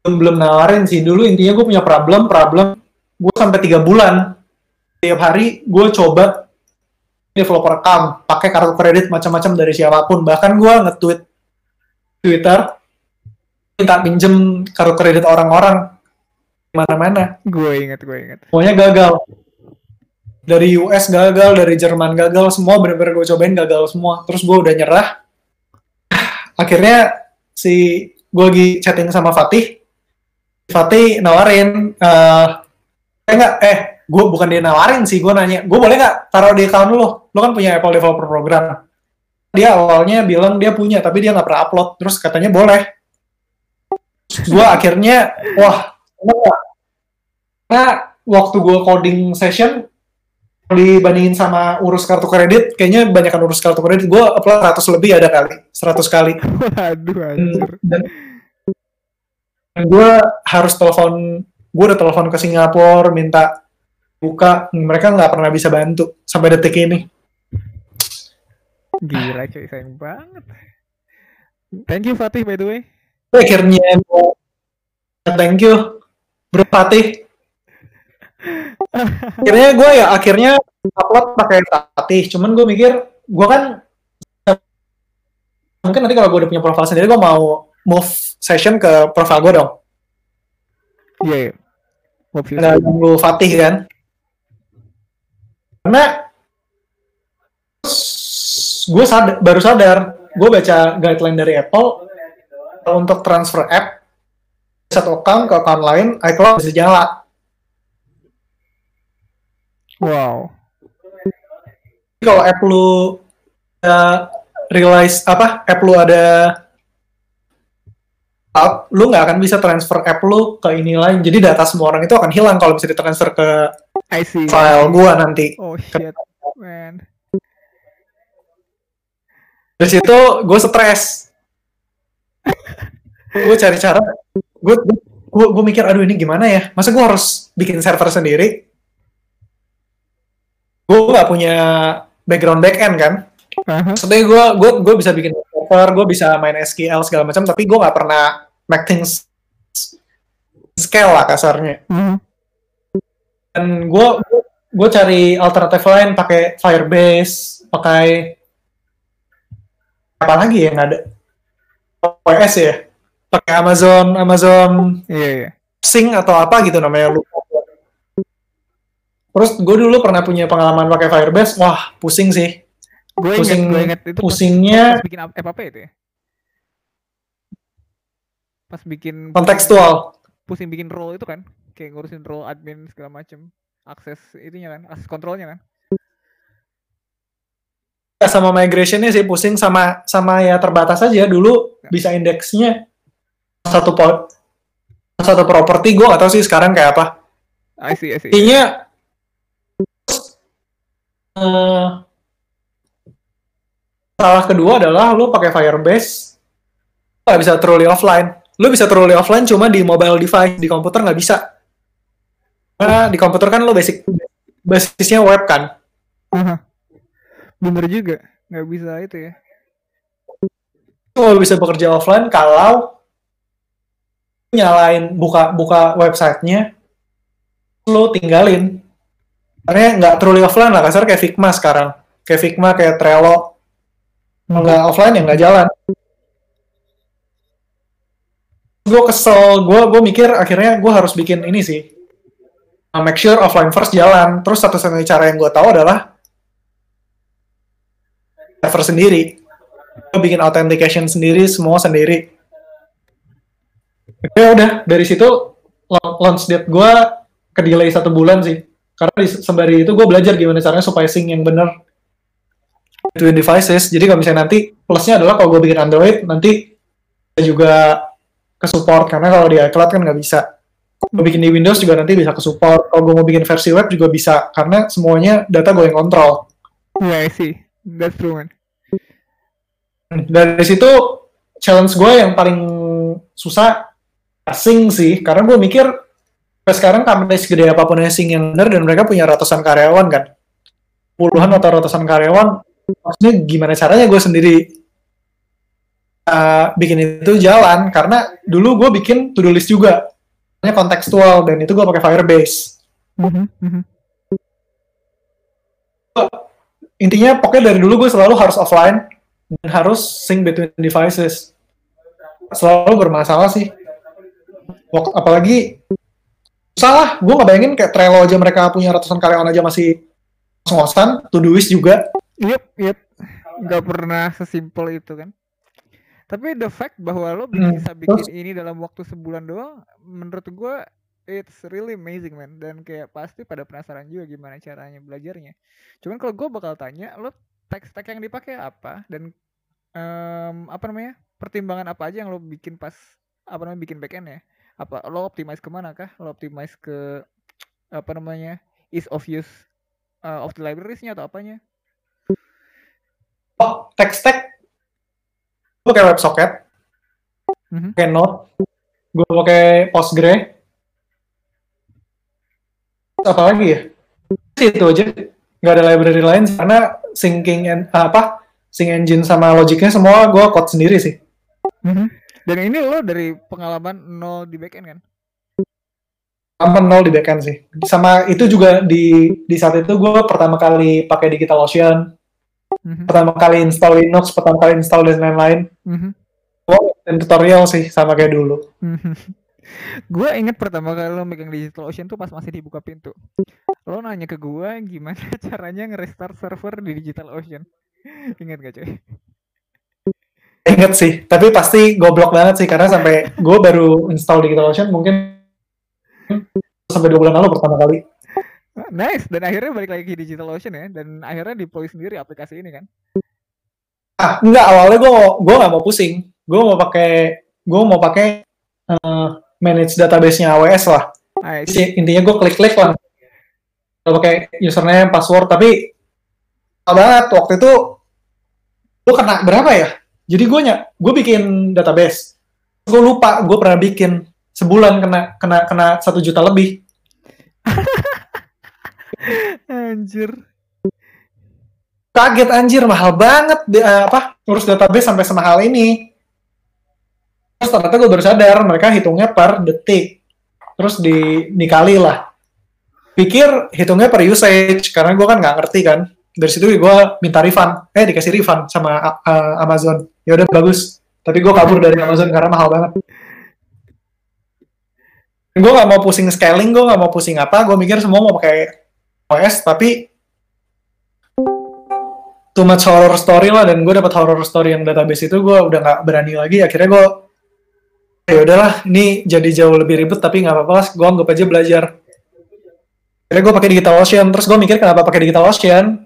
belum belum nawarin sih. Dulu intinya gue punya problem problem gue sampai tiga bulan. Tiap hari gue coba developer account pakai kartu kredit macam-macam dari siapa pun. Bahkan gue nge-tweet Twitter minta pinjem kartu kredit orang-orang. Mana-mana. Gue inget, gue inget. semuanya gagal. Dari US gagal dari Jerman gagal semua bener-bener gue cobain gagal semua. Terus gue udah nyerah akhirnya si gue lagi chatting sama Fatih. Fatih nawarin eh eh nggak eh gue bukan dia nawarin sih gue nanya gue boleh nggak taruh di account lo lo kan punya Apple Developer Program. Dia awalnya bilang dia punya tapi dia nggak pernah upload. Terus katanya boleh. Gue akhirnya wah karena waktu gue coding session dibandingin sama urus kartu kredit kayaknya banyak urus kartu kredit gue upload 100 lebih ada kali 100 kali Waduh, anjir. dan, dan gue harus telepon gue udah telepon ke Singapura minta buka mereka nggak pernah bisa bantu sampai detik ini Gila cuy, sayang banget. Thank you Fatih by the way. akhirnya thank you bro Fatih akhirnya gue ya akhirnya upload pakai Fatih cuman gue mikir gue kan mungkin nanti kalau gue udah punya profile sendiri gue mau move session ke profile gue dong. Iya. Hope you nggak ganggu Fatih kan? Karena gue sadar, baru sadar gue baca guideline dari Apple. Untuk transfer app satu account ke account lain iCloud bisa nyala Wow. Kalau app lu uh, realize apa app lu ada up, lu nggak akan bisa transfer app lu ke ini lain jadi data semua orang itu akan hilang kalau bisa ditransfer ke I see. file gua nanti Oh shit, man. dari situ gue stres gue cari cara gue gue mikir aduh ini gimana ya masa gue harus bikin server sendiri gue nggak punya background backend kan Aha. Maksudnya gue gue gue bisa bikin server, gue bisa main SQL segala macam, tapi gue nggak pernah make things scale lah kasarnya. Mhm. Dan gue gue cari alternatif lain pakai Firebase, pakai apa lagi ya nggak ada OS ya, pakai Amazon Amazon Iya, iya. Sync atau apa gitu namanya lupa. Terus gue dulu pernah punya pengalaman pakai Firebase, wah pusing sih. Gue inget, Pusing gue inget itu pas- pusingnya pas bikin app, app apa itu ya? Pas bikin kontekstual. pusing bikin role itu kan, kayak ngurusin role admin segala macem, akses itunya kan, akses kontrolnya kan. Ya, sama migrationnya sih pusing sama sama ya terbatas aja dulu bisa indeksnya satu po satu properti gue gak tahu sih sekarang kayak apa I see, I see. intinya eh salah kedua adalah lu pakai Firebase nggak bisa truly offline. Lu bisa truly offline cuma di mobile device, di komputer nggak bisa. Karena di komputer kan lu basic basisnya web kan. Bener juga, nggak bisa itu ya. Lu bisa bekerja offline kalau nyalain buka buka websitenya, lu tinggalin. Karena nggak truly offline lah, kasar kayak Figma sekarang. Kayak Figma, kayak Trello. Nggak offline ya nggak jalan. Gue kesel, gue gue mikir akhirnya gue harus bikin ini sih. Uh, make sure offline first jalan. Terus satu-satunya cara yang gue tahu adalah server sendiri. Gue bikin authentication sendiri, semua sendiri. Ya udah, dari situ launch date gue ke delay satu bulan sih. Karena di sembari itu gue belajar gimana caranya supaya sync yang bener between devices. Jadi kalau misalnya nanti plusnya adalah kalau gue bikin Android nanti juga ke support karena kalau di iCloud kan nggak bisa. Gue bikin di Windows juga nanti bisa ke support. Kalau gue mau bikin versi web juga bisa karena semuanya data gue yang kontrol. Yeah, I see. That's true, man. Dari situ challenge gue yang paling susah sync sih karena gue mikir sampai sekarang company segede apa pun yang yang bener dan mereka punya ratusan karyawan kan? Puluhan atau ratusan karyawan maksudnya gimana caranya gue sendiri uh, bikin itu jalan? Karena dulu gue bikin to do list juga hanya kontekstual dan itu gue pakai Firebase. Mhm, mhm. intinya pokoknya dari dulu gue selalu harus offline dan harus sync between devices. Selalu bermasalah sih. Apalagi salah gue nggak bayangin kayak Trello aja mereka punya ratusan karyawan aja masih ngos-ngosan Todoist juga Yep, yep. Nggak pernah sesimpel itu kan. Tapi the fact bahwa lo Hmm, bisa bikin ini dalam waktu sebulan doang, menurut gua it's really amazing man. Dan kayak pasti pada penasaran juga gimana caranya belajarnya. Cuman kalau gua bakal tanya, lo tech stack yang dipakai apa dan em, apa namanya pertimbangan apa aja yang lo bikin pas apa namanya bikin backend ya? Apa lo optimize ke mana kah? Lo optimize ke apa namanya ease of use uh, of the librariesnya atau apanya? oh tech stack gue pakai WebSocket Mhm. pakai Node gue pakai Postgre apa lagi ya itu aja nggak ada library lain karena syncing and, apa sync engine sama logicnya semua gue code sendiri sih Mhm. Dan ini lo dari pengalaman nol di backend kan? sama nol di backend sih sama itu juga di di saat itu gue pertama kali pakai DigitalOcean Mhm. pertama kali install Linux pertama kali install dan lain-lain Mhm. dan tutorial sih sama kayak dulu Mhm. Gue inget pertama kali lo megang DigitalOcean tuh pas masih dibuka pintu. Lo nanya ke gue gimana caranya nge-restart server di DigitalOcean. Ingat gak cuy? Ingat sih, tapi pasti goblok banget sih karena sampai gue baru install DigitalOcean mungkin sampai dua bulan lalu pertama kali. Nice. Dan akhirnya balik lagi ke DigitalOcean ya. Dan akhirnya deploy sendiri aplikasi ini kan. Ah, enggak awalnya gue gue nggak mau pusing, gue mau pakai gue mau pakai eh, manage database-nya AWS lah. Ah, Jadi, intinya gue klik-klik lah. Kalau pakai username, password, tapi banget waktu itu gue kena berapa ya? Jadi gue gue bikin database. Gue lupa, gue pernah bikin sebulan kena kena kena satu juta lebih. Anjir. kaget anjir mahal banget di, eh, apa ngurus database sampai semahal ini terus ternyata gue baru sadar mereka hitungnya per detik terus di dikali lah pikir hitungnya per usage karena gue kan nggak ngerti kan dari situ gue minta refund eh dikasih refund sama uh, Amazon ya udah bagus. Tapi gue kabur dari Amazon karena mahal banget. Gue nggak mau pusing scaling gue nggak mau pusing apa. Gue mikir semua mau pakai OS tapi too much horror story lah. Dan gue dapat horror story yang database itu gue udah nggak berani lagi. Akhirnya gue ya udahlah ini jadi jauh lebih ribet tapi nggak apa-apa lah. Gue anggap aja belajar. Akhirnya gue pakai DigitalOcean terus gue mikir kenapa pakai DigitalOcean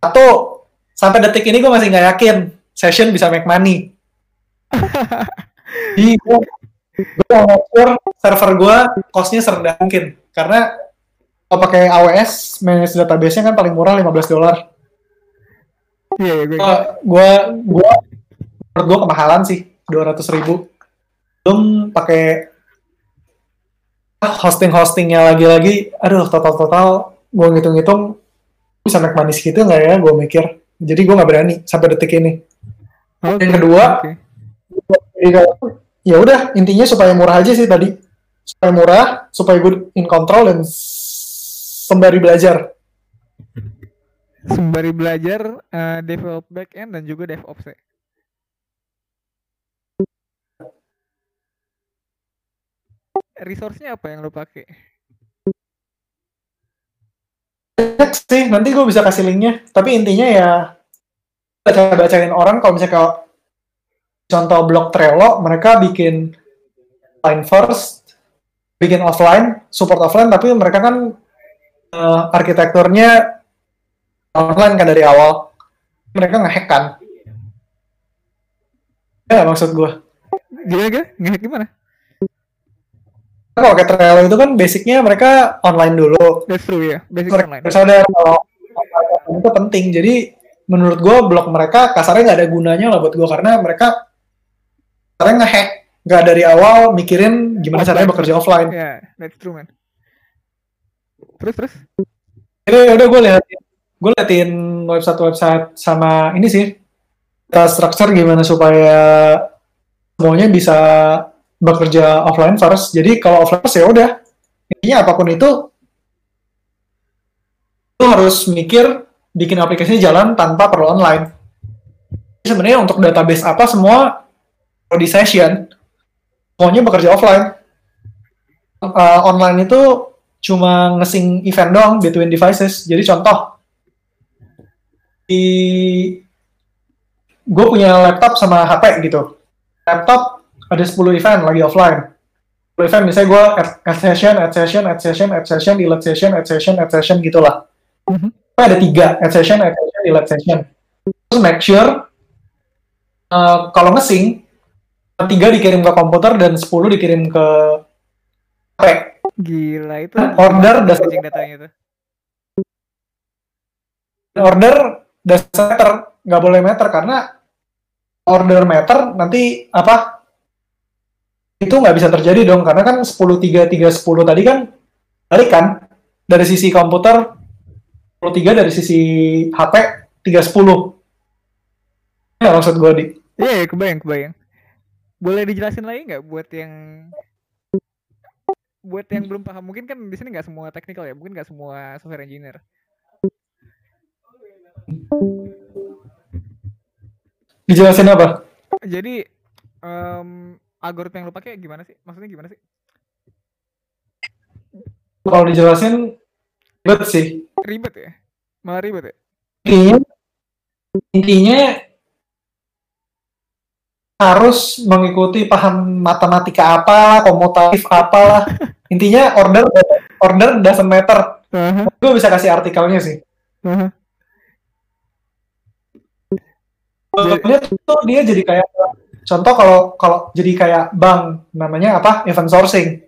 atau sampai detik ini gue masih nggak yakin session bisa make money jadi gue sure server gue costnya serendah mungkin karena kalau pakai AWS manage database-nya kan paling murah 15 dolar Iya, iya, gue. gue gue menurut gue kemahalan sih 200 ribu. Belum pakai hosting-hostingnya lagi-lagi, aduh total-total gue ngitung-ngitung bisa make money segitu nggak ya gue mikir. Jadi gue nggak berani sampai detik ini. Oke, Yang kedua. Jadi, ya udah intinya supaya murah aja sih tadi. Supaya murah, supaya gue in control dan sembari belajar. Sembari belajar eh, develop backend dan juga DevOps ya. Resource-nya apa yang lo pakai? Banyak sih, nanti gue bisa kasih linknya. Tapi intinya ya baca-bacain orang kalau misalnya kalau contoh blog Trello, mereka bikin offline first, bikin offline, support offline, tapi mereka kan eh, arsitekturnya online kan dari awal. Mereka ngehack kan. Ya maksud gue. Gimana gimana? Gimana? Kalau kayak Trello itu kan basicnya mereka online dulu. That's true ya. Basic mereka online. sadar kalau itu penting. Jadi menurut gue blog mereka kasarnya nggak ada gunanya lah buat gue karena mereka kasarnya ngehack nggak dari awal mikirin gimana Offline. caranya bekerja offline. Ya, that's true man. Terus terus. Jadi udah gue liatin gue liatin website-website sama ini sih data structure gimana supaya semuanya bisa bekerja offline first. Jadi kalau offline first ya udah intinya apa pun itu lu harus mikir bikin aplikasinya jalan tanpa perlu online. Sebenarnya untuk database apa semua kalau di session semuanya bekerja offline. Uh, online itu cuma ngesing event doang between devices. Jadi contoh di gue punya laptop sama HP gitu. Laptop ada 10 event lagi offline. 10 event misalnya gue add, add session, add session, add session, add session, delete session, add session, add session gitulah. Mhm. Tapi ada tiga add session, add session, delete session. Terus make sure uh, kalau ngesing tiga dikirim ke komputer dan 10 dikirim ke HP. Gila itu. Order dasar- datanya itu. order dasar meter nggak boleh meter karena order meter nanti apa itu nggak bisa terjadi dong karena kan 10 3 3 10 tadi kan balik kan dari sisi komputer 10 3 dari sisi HP 3 10 ya maksud gue di Iya, iya, kebayang, kebayang. Boleh dijelasin lagi nggak buat yang buat yang belum paham? Mungkin kan di sini nggak semua teknikal ya, mungkin nggak semua software engineer. dijelasin apa Jadi em, algoritma yang lo pakai gimana sih? Maksudnya gimana sih? kalau dijelasin ribet sih Ribet ya? Malah ribet ya? intinya intinya harus mengikuti paham matematika apalah, komutatif apalah. Intinya order order doesn't matter. Aha, Gue bisa kasih artikelnya sih. aha. Dia tuh dia jadi kayak contoh kalau kalau jadi kayak bank namanya apa? Event sourcing.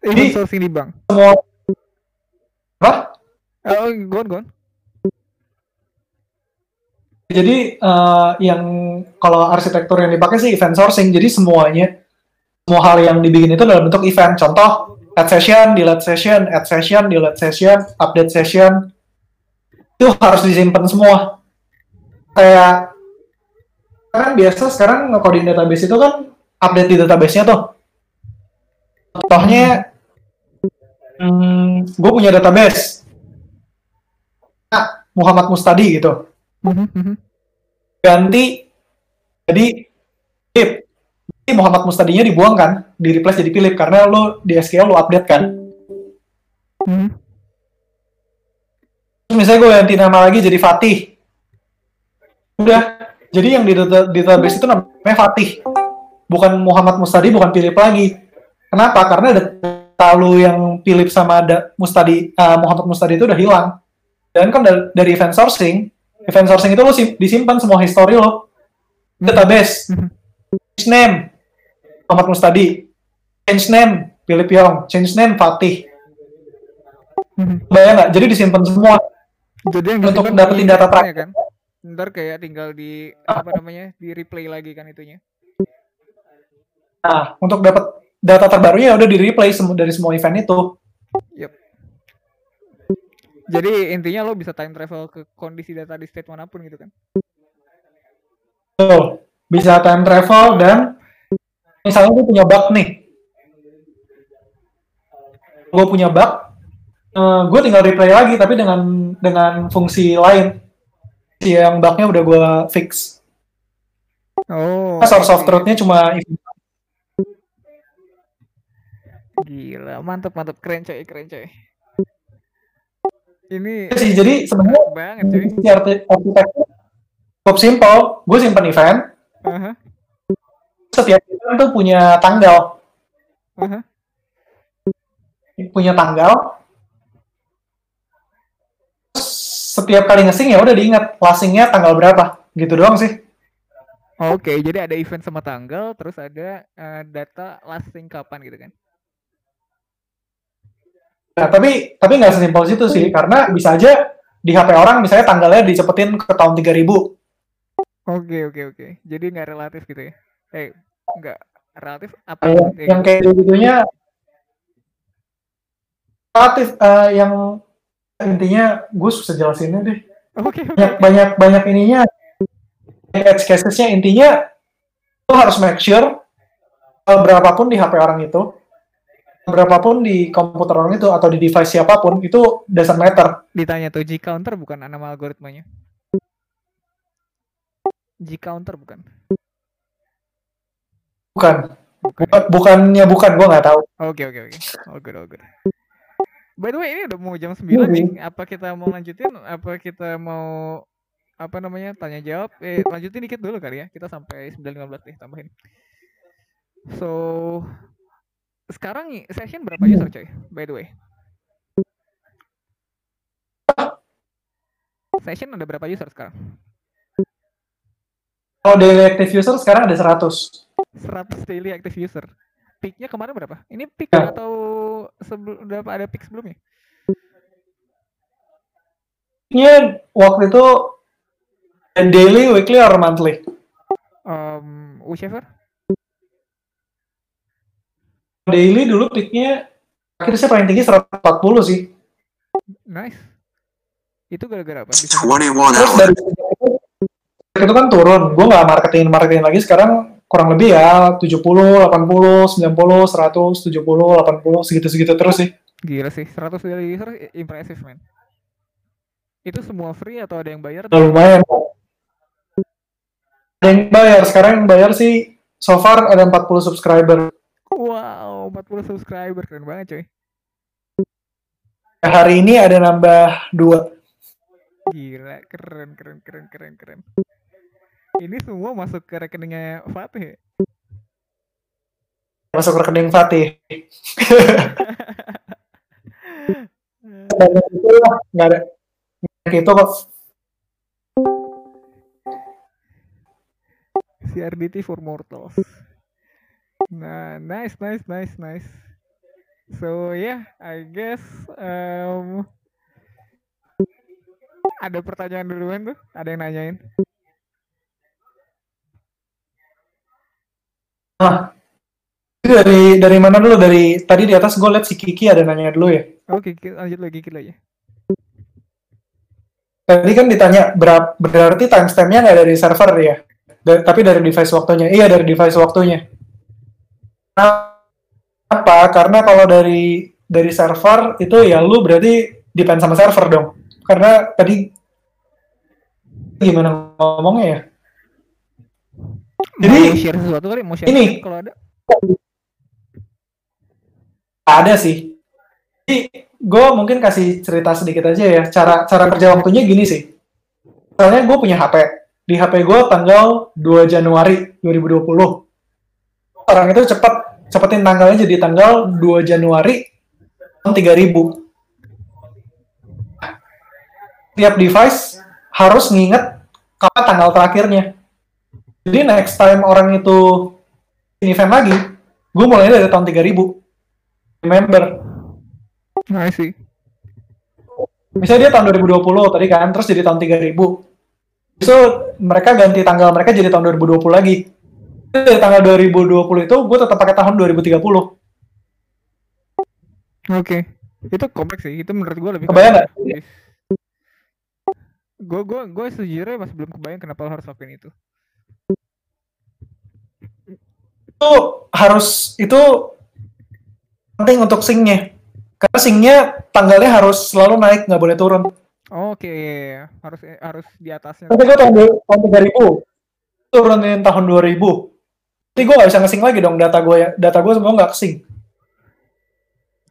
Event Jadi- sourcing di bank. Semua apa? Oh, go on, go on. Jadi eh, yang kalau arsitektur yang dipakai sih event sourcing. Jadi semuanya semua hal yang dibikin itu dalam bentuk event. Contoh add session, delete session, add session, delete session, update session. Itu harus disimpan semua. Kayak kan biasa sekarang nge-coding database itu kan update di database-nya tuh. Contohnya hmm, gue punya database. Nah, Muhammad Mustadi gitu Mhm, mhm. ganti jadi Philip. Jadi Muhammad Mustadinya dibuang kan, di replace jadi Philip karena lo di SQL lo update kan. Mhm. Terus misalnya gue ganti nama lagi jadi Fatih. Udah, jadi yang di data- di database itu namanya Fatih. Bukan Muhammad Mustadi, bukan Philip lagi. Kenapa? Karena data lo yang Philip sama ada Mustadi, uh, Muhammad Mustadi itu udah hilang. Dan kan dari, dari event sourcing, event sourcing itu lo sim- disimpan semua history lo. Database. Mhm. change name Muhammad Mustadi change name Philip Yong change name Fatih Mhm. bayang nggak jadi disimpan semua Jadi yang Untuk dapetin data servernya kan? Ntar kayak tinggal di apa namanya di replay lagi kan itunya Nah, untuk dapat data terbarunya ya udah di replay semu- dari semua event itu. Yep. Jadi intinya lo bisa time travel ke kondisi data di state mana pun gitu kan? Tuh, bisa time travel dan misalnya gue punya bug nih. Gue punya bug, eh, gue tinggal replay lagi tapi dengan dengan fungsi lain. Si yang bugnya udah gue fix. Oh. Nah, source of truth-nya cuma Gila, mantep mantep keren coy, keren coy. Ini sih. Jadi sebenarnya banget arti- arsitektur cukup simple. Gue simpen event, Aha, setiap event tuh punya tanggal, aha. punya tanggal. Setiap kali ngesing ya udah diingat lasingnya tanggal berapa, gitu doang sih. Oke, jadi ada event sama tanggal, terus ada eh, data lasting kapan gitu kan? Nah, tapi tapi nggak sesimpel situ sih, karena bisa aja di HP orang misalnya tanggalnya dicepetin ke tahun 3000. Oke, oke, oke. Jadi nggak relatif gitu ya? Eh, nggak relatif apa? Yang, ya yang kayak gitunya relatif eh, yang intinya gue susah jelasinnya deh. Oke, oke. Banyak banyak banyak ininya edge casesnya intinya lo harus make sure eh, berapapun di HP orang itu berapapun di komputer orang itu atau di device siapa pun itu doesn't matter Ditanya tuh G counter bukan nama algoritmanya? G counter bukan? bukan Bukan. ya? bukan bukannya bukan gue nggak tahu Oke oke oke. All good all good. By the way ini udah mau jam 9 Hmm. nih. Apa kita mau lanjutin? Apa kita mau apa namanya tanya jawab? Eh lanjutin dikit dulu kali ya. Kita sampai 9.15 nih tambahin. So sekarang nih, session berapa user coy? By the way. Session ada berapa user sekarang? kalau daily active user sekarang ada 100 100 daily active user. Peaknya kemarin berapa? Ini peak Ya. atau sebelum udah ada peak sebelumnya? Ini waktu itu daily, weekly, or monthly. Um, whichever. Daily dulu peaknya akhirnya saya paling tinggi 140 sih. Nice. Itu gara-gara apa? Bisa 21 Terus hours. dari sejak itu kan turun. Gue nggak marketing marketing lagi sekarang kurang lebih ya 70, 80, 90, 100, 70, 80 segitu-segitu terus sih. Gila sih, 100 daily user impressive man. Itu semua free atau ada yang bayar? Udah lumayan. Ada yang bayar sekarang yang bayar sih so far ada 40 subscriber. Wow, 40 subscriber keren banget coy. Hari ini ada nambah dua. Gila, keren keren keren keren keren. Ini semua masuk ke rekeningnya Fatih. masuk rekening Fatih. Nggak ada. Banyak itu kok. CRDT for mortals. Nah, nice, nice, nice, nice. So yeah, I guess um, ada pertanyaan duluan tuh, ada yang nanyain. Itu dari dari mana dulu? Dari tadi di atas gue liat si Kiki ada nanya dulu ya. Oke, ki- lanjut lagi kita aja. Tadi kan ditanya berapa berarti timestampnya nggak dari server ya, tapi dari device waktunya. Iya dari device waktunya. Apa? Karena kalau dari dari server itu ya lu berarti depend sama server dong. Karena tadi gimana ngomongnya ya? Jadi mau share sesuatu kali, mau share ini. kalau ada. ada sih. Jadi gue mungkin kasih cerita sedikit aja ya. Cara cara kerja waktunya gini sih. Misalnya gue punya HP. Di HP gue tanggal 2 Januari 2020. Orang itu cepat cepetin tanggalnya jadi tanggal 2 Januari tahun 3000. Tiap device harus nginget kapan tanggal terakhirnya. Jadi next time orang itu bikin event lagi, gue mulai dari tahun 3000 remember. Nah, sih. Misalnya dia tahun 2020 tadi kan, terus jadi tahun 3000. Itu mereka ganti tanggal mereka jadi tahun 2020 lagi. Dari tanggal 2020 itu gue tetap pakai tahun 2030. Oke. Itu kompleks sih. Itu menurut gue lebih Kebayang? Gue gue gue sejujurnya masih belum kebayang kenapa lo harus lakuin itu. Itu harus itu penting untuk syncnya. Karena syncnya tanggalnya harus selalu naik, nggak boleh turun. Oke, iya. harus eh, harus di atasnya. Tapi gue tahun, tahun 3000 turunin tahun 2000. Jadi gue nggak bisa nge-sync lagi dong data gue ya. Data gue semua nggak ke-sync.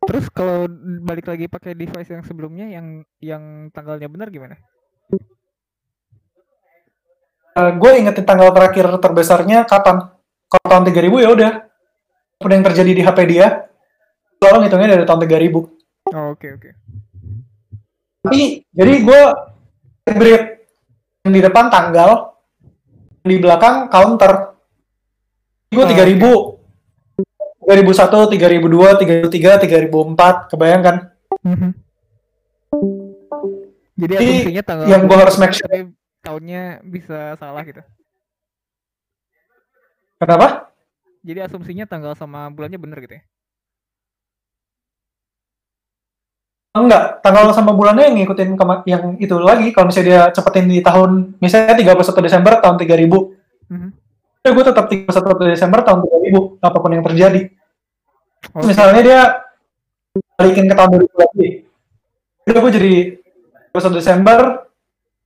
Terus kalau balik lagi pakai device yang sebelumnya yang yang tanggalnya benar gimana? Uh, gue ingetin tanggal terakhir terbesarnya kapan. Kalau tahun 3000 ya udah. Apa yang terjadi di HP dia, lo ngitungnya dari tahun 3000. Oh, oke oke. Tapi jadi gue hybrid yang di depan tanggal, di belakang counter. Gue Oh, 3000. 3001, 3002, 3003, 3004, kebayang kan? Mhm. Jadi Jadi, yang gua bulan, harus make sure- tahunnya bisa salah gitu. Kenapa? Jadi asumsinya tanggal sama bulannya bener gitu ya. Enggak, tanggal sama bulannya yang ngikutin yang itu lagi. Kalau misalnya dia cepetin di tahun, misalnya 31 Desember tahun 3000, Mhm. ya gue tetap 31 Desember tahun 3000, apa pun yang terjadi. Oke. misalnya dia balikin ke tahun 2000 lagi. Udah gue jadi 31 Desember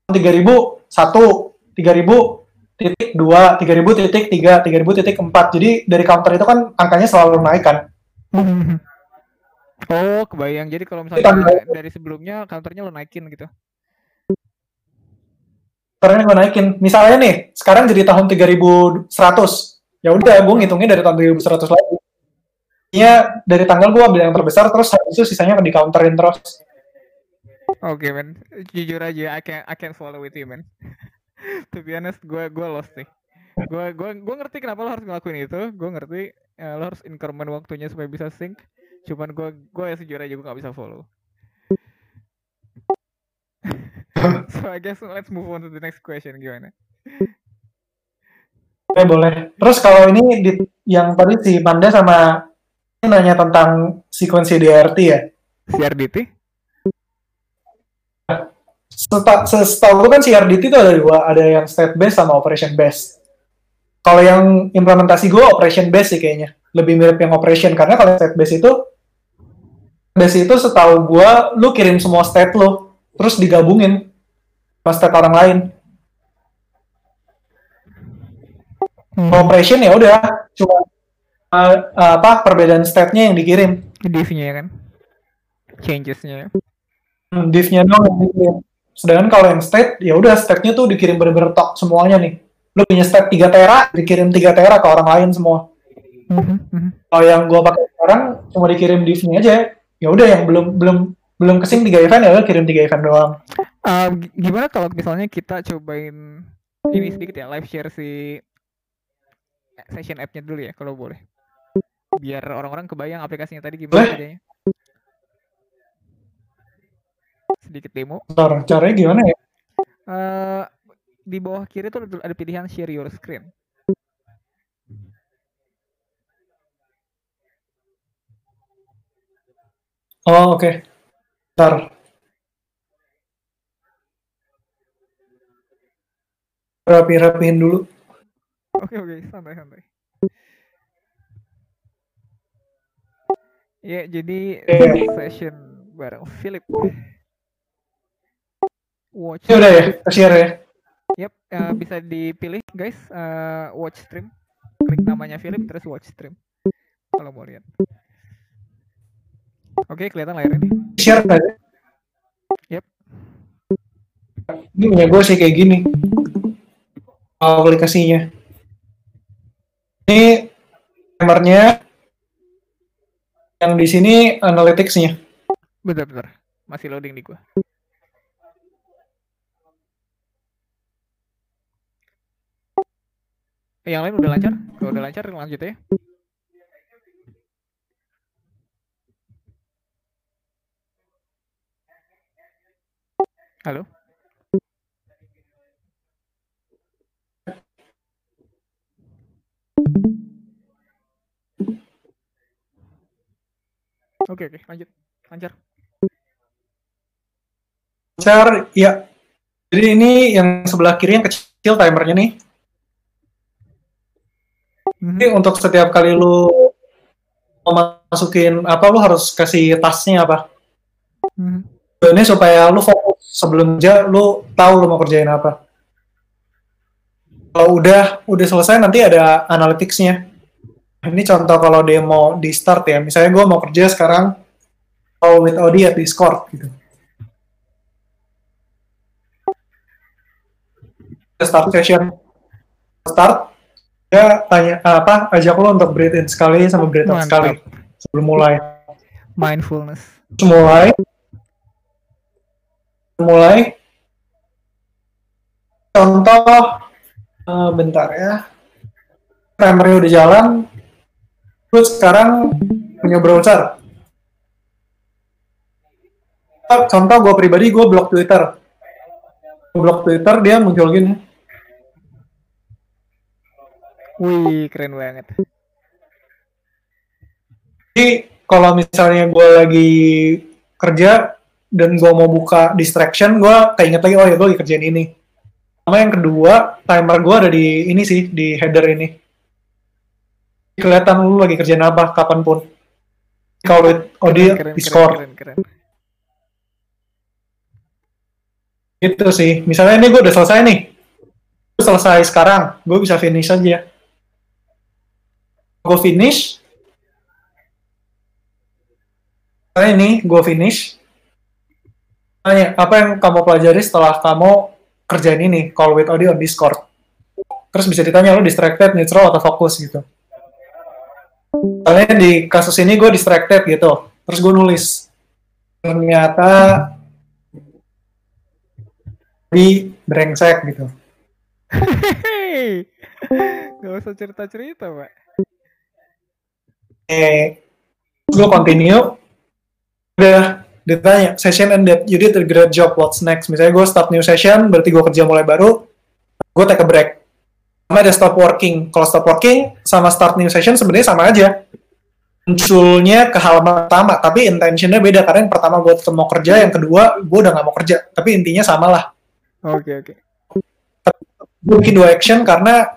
tahun 3000, 1, 3000, titik 2, 3000 titik 3, 3000 titik 4. Jadi dari counter itu kan angkanya selalu naik kan. Oh, kebayang. Jadi kalau misalnya Tambah- dari sebelumnya counternya lo naikin gitu. Counternya gue naikin. Misalnya nih, sekarang jadi tahun 3100. Ya udah, gue ngitungnya dari tahun 3100 lagi. Iya, dari tanggal gue ambil yang terbesar, terus habis itu sisanya akan di counterin terus. Oke, men. Jujur aja, I can I can follow with you, man. to be honest, gue gue lost nih. Gue gue gue ngerti kenapa lo harus ngelakuin itu. Gue ngerti eh, lo harus increment waktunya supaya bisa sync. Cuman gue gue ya sejujur aja gue nggak bisa follow. so I guess let's move on to the next question gimana? Oke, boleh. Terus kalau ini di, yang tadi si Panda sama ini nanya tentang sekuensi DRT ya. CRDT? Seta- Setahu gue kan CRDT itu ada dua, ada yang state based sama operation based. Kalau yang implementasi gue operation based sih kayaknya, lebih mirip yang operation karena kalau state based itu base itu setahu gue lu kirim semua state lu terus digabungin sama state orang lain. Hmm. Operation ya udah cuma uh, uh, apa perbedaan state-nya yang dikirim. Div-nya ya kan? Changes-nya ya. Hmm, div-nya doang yang dikirim. Sedangkan kalau yang state, ya udah state-nya tuh dikirim bener-bener tok semuanya nih. Lu punya state 3 tera, dikirim 3 tera ke orang lain semua. Mhm, mhm. Kalau yang gua pakai sekarang cuma dikirim div-nya aja. Ya udah yang belum belum belum kesing 3 event ya udah kirim 3 event doang. Uh, gi- gimana kalau misalnya kita cobain ini sedikit ya live share si session app-nya dulu ya kalau boleh biar orang-orang kebayang aplikasinya tadi gimana Boleh. kerjanya sedikit demo Bentar, caranya gimana ya? Eh, di bawah kiri tuh ada- pilihan share your screen Oh, oke. Bentar. Rapi-rapihin dulu. oke oke santai santai ya jadi Oke. session bareng Philip watch Ini udah ya, share ya. Yap, eh, bisa dipilih guys, eh, watch stream. Klik namanya Philip terus watch stream. Kalau mau lihat. Oke, kelihatan layarnya nih. Share sih? Yap. Ini punya gue sih kayak gini. Aplikasinya. Ini timernya. Yang di sini analytics-nya. Bentar. Masih loading di gua. Eh, yang lain udah lancar? Kalau udah lancar lanjut ya. Halo. Oke oke lanjut lancar. Lancar ya. Jadi ini yang sebelah kiri yang kecil timernya nih. Jadi Mhm. untuk setiap kali lu mau masukin apa lu harus kasih tasnya apa. Mhm. Ini supaya lu fokus sebelum kerja lu tahu lu mau kerjain apa. Kalau udah udah selesai nanti ada analytics-nya. Ini contoh kalau demo di start ya. Misalnya gue mau kerja sekarang call with Audi at Discord gitu. Start session start dia tanya apa ajak lo untuk breathe in sekali sama breathe out sekali. Sebelum mulai. Mindfulness. Mulai. Mulai. Contoh eh, bentar ya. Timernya udah jalan. Terus sekarang punya browser. Contoh gue pribadi gue blok twitter. Gue blok twitter dia muncul gini Wih keren banget. Jadi kalau misalnya gue lagi kerja dan gue mau buka distraction, gue keinget lagi, oh ya gue lagi kerjain ini. Sama yang kedua, timer gue ada di ini sih, di header ini. Kelihatan lu lagi kerjain apa, kapan pun. Kalau audio, keren, Discord, keren, keren, keren. gitu sih. Misalnya ini gue udah selesai nih. Gue selesai sekarang, gue bisa finish aja. Gue finish. Misalnya ini, gue finish. Tanya, apa yang kamu pelajari setelah kamu kerjain ini, call with audio on Discord? Terus bisa ditanya, lo distracted, neutral, atau fokus gitu. Misalnya di kasus ini gue distracted gitu. Terus gue nulis. Ternyata di brengsek gitu. Gak usah cerita cerita pak. Eh, gue continue. Udah ditanya, session ended, you did a great job, what's next? Misalnya gue start new session, berarti gue kerja mulai baru, gue take a break. Sama ada stop working. Kalau stop working sama start new session sebenarnya sama aja. Munculnya ke halaman pertama, tapi intentionnya beda. Karena yang pertama gue tetap mau kerja, yang kedua gue udah gak mau kerja. Tapi intinya sama lah. Oke oke. gue bikin dua action karena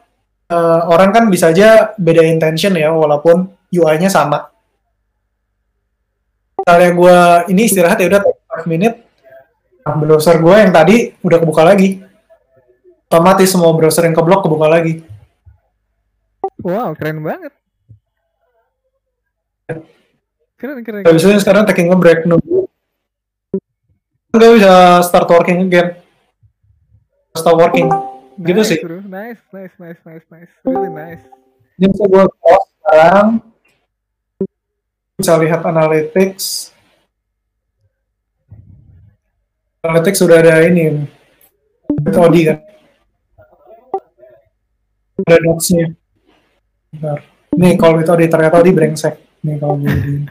eh, orang kan bisa aja beda intention ya walaupun UI-nya sama. Misalnya gue ini istirahat ya udah 5 menit, nah, browser gue yang tadi udah kebuka lagi. Otomatis semua browser yang keblok kebuka lagi. Wow keren banget. Keren keren. Gak bisa sekarang taking a break nunggu. Gak bisa start working again. Stop working. Gitu nice, sih. Bro. Nice nice nice nice nice. Really nice. Ini bisa gue sekarang. Bisa lihat analytics. Analytics sudah ada ini. Audi kan. Ada docs-nya. Bentar. Nih kalau Audi ternyata Audi brengsek. Nih kalau begini.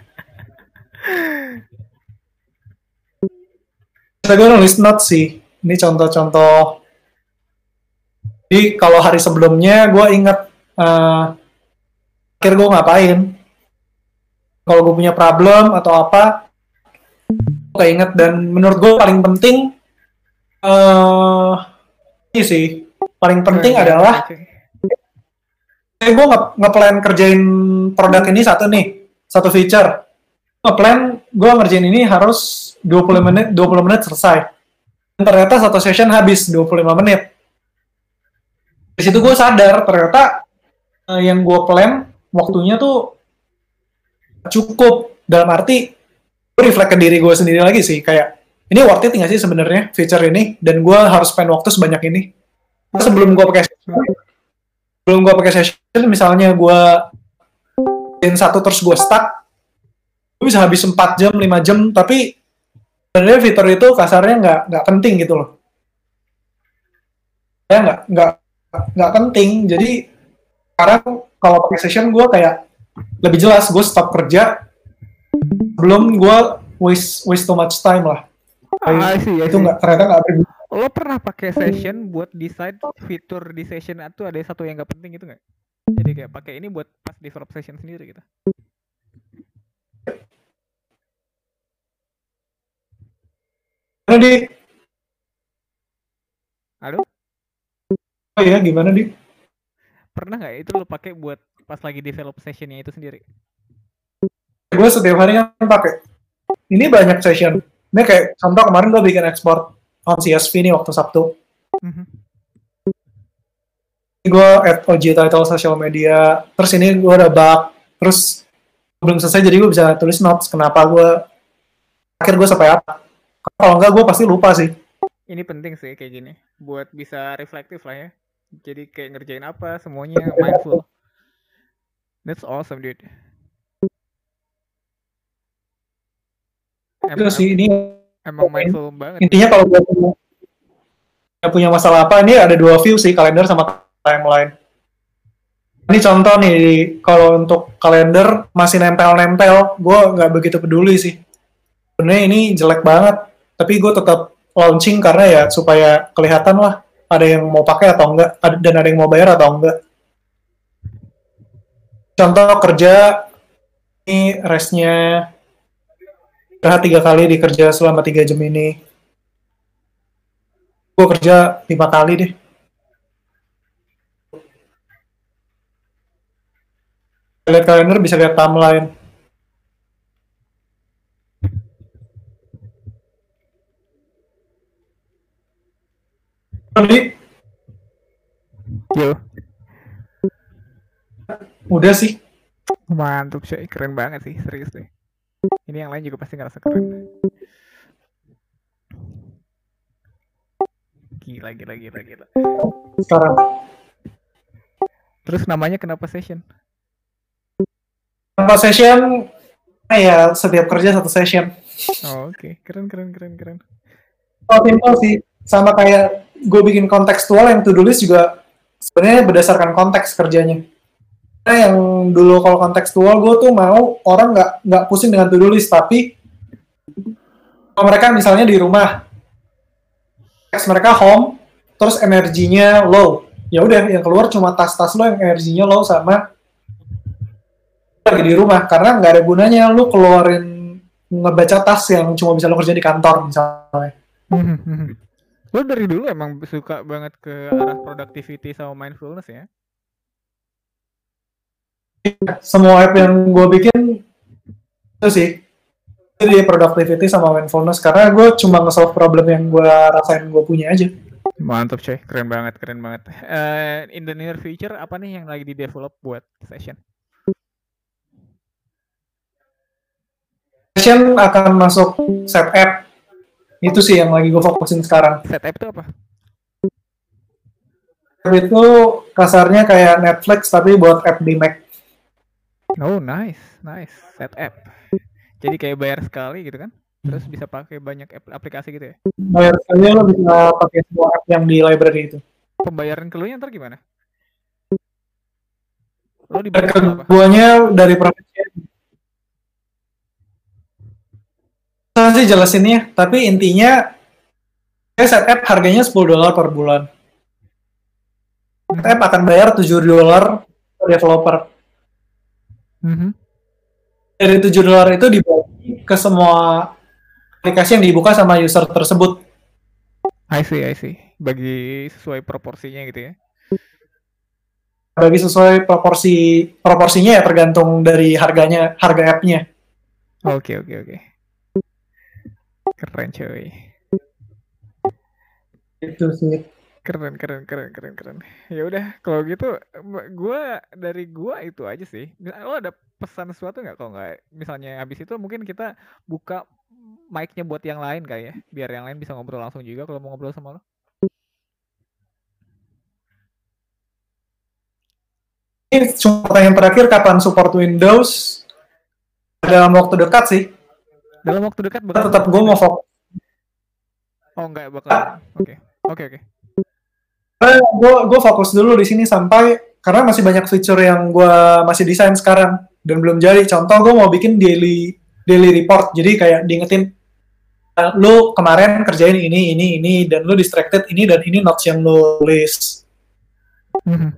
Saya gue nulis note sih. Ini contoh-contoh. Jadi kalau hari sebelumnya gue ingat eh akhir gue ngapain. Kalau gue punya problem atau apa, gue inget dan menurut gue paling penting eh ini sih paling penting Keren, adalah oke. eh, gue nge- ngeplan kerjain produk ini satu nih satu feature. Ngeplan gue ngerjain ini harus 20 menit 20 menit selesai. Dan ternyata satu session habis 25 menit. Di situ gue sadar ternyata eh, yang gue plan waktunya tuh cukup. Dalam arti gue reflect ke diri gue sendiri lagi sih. Kayak ini worth it nggak sih sebenarnya feature ini? Dan gue harus spend waktu sebanyak ini. Sebelum gue pakai sebelum gue pakai session misalnya gue in satu terus gue stuck gue bisa habis 4 jam 5 jam tapi sebenarnya fitur itu kasarnya nggak nggak penting gitu loh. Ya nggak nggak nggak penting. Jadi sekarang kalau pakai session gue kayak lebih jelas gue stop kerja belum gue waste waste too much time lah. Ah, I see, see. itu nggak ternyata nggak berguna. Lo pernah pakai session buat decide fitur di session itu ada satu yang nggak penting gitu nggak? Jadi kayak pakai ini buat pas develop session sendiri gitu. Gimana, di? Halo? Oh ya gimana di? Pernah nggak itu lo pakai buat pas lagi develop sessionnya itu sendiri? Gue setiap hari kan pakai. Ini banyak session. Ini kayak contoh kemarin gue bikin ekspor on CSV nih waktu Sabtu. Mhm. gue add OG title social media terus ini gue udah bug terus belum selesai jadi gue bisa tulis notes kenapa gue akhir gue sampai apa kalau enggak gue pasti lupa sih Ini penting sih kayak gini buat bisa reflektif lah ya. Jadi kayak ngerjain apa semuanya mindful. That's awesome dude. Em- itu sih ini emang mindful banget. intinya kalau gue punya, punya masalah apa ini ada dua view sih kalender sama timeline ini contoh nih kalau untuk kalender masih nempel-nempel gue nggak begitu peduli sih sebenarnya ini jelek banget tapi gue tetap launching karena ya supaya kelihatan lah ada yang mau pakai atau enggak dan ada yang mau bayar atau enggak contoh kerja ini restnya istirahat tiga kali dikerja selama tiga jam ini. Gue kerja lima kali deh. Lihat kalender bisa lihat timeline. Jadi, Yo, udah sih mantap sih, keren banget sih, serius deh. Ini yang lain juga pasti ngerasa keren. Gila, gila, gila, gila. sekarang Terus namanya kenapa session? tanpa session ya setiap kerja satu session Oh, oke, keren, keren, keren, keren. Oh, simple sih. Sama kayak gue bikin kontekstual yang to-do list juga sebenarnya berdasarkan konteks kerjanya. Karena yang dulu kalau kontekstual gue tuh mau orang nggak nggak pusing dengan to-do list, tapi kalau mereka misalnya di rumah, mereka home, terus energinya low. Ya udah, yang keluar cuma tas-tas lo yang energinya low sama lagi di rumah karena nggak ada gunanya lu keluarin ngebaca tas yang cuma bisa lo kerja di kantor misalnya. Lo dari dulu emang suka banget ke arah productivity sama mindfulness ya? Semua app yang gue bikin itu sih jadi productivity sama mindfulness karena gue cuma nge-solve problem yang gue rasain gue punya aja Mantap coy, keren banget, keren banget. Eh, in the near future apa nih yang lagi di develop buat session? session akan masuk set app itu sih yang lagi gue fokusin sekarang Set app itu apa? app itu kasarnya kayak Netflix tapi buat app di Mac Oh nice, nice. Set app. Jadi kayak bayar sekali gitu kan? Terus bisa pakai banyak aplikasi gitu ya? bayar sekali lo bisa pakai semua app yang di library itu Pembayaran keluarnya ntar gimana? Lo dibayar apa? keduanya dari profesi Susah sih jelasinnya tapi intinya ya set app harganya 10 dolar per bulan Set app akan bayar 7 dolar per developer Mhm. dari 7 dolar itu dibagi ke semua aplikasi yang dibuka sama user tersebut. I see, I see. Bagi sesuai proporsinya gitu ya? Bagi sesuai proporsi proporsinya ya tergantung dari harganya harga app-nya. Oke, oke, oke. Keren coy. Itu sih. Keren, keren, keren, keren, keren. Ya udah, kalau gitu, gua dari gua itu aja sih. Lo ada pesan sesuatu nggak? Kalau nggak, misalnya habis itu mungkin kita buka mic-nya buat yang lain kali ya, biar yang lain bisa ngobrol langsung juga kalau mau ngobrol sama lo. Ini cuma pertanyaan terakhir kapan support Windows dalam waktu dekat sih. Dalam waktu dekat bakal Tetap gue mau fokus. Oh enggak bakal. Oke, oke, oke. Gue gue fokus dulu di sini sampai karena masih banyak fitur yang gue masih desain sekarang dan belum jadi. Contoh gue mau bikin daily daily report. Jadi kayak diingetin "Eh, lu kemarin kerjain ini ini ini dan lu distracted ini dan ini notes yang lu tulis. Mhm.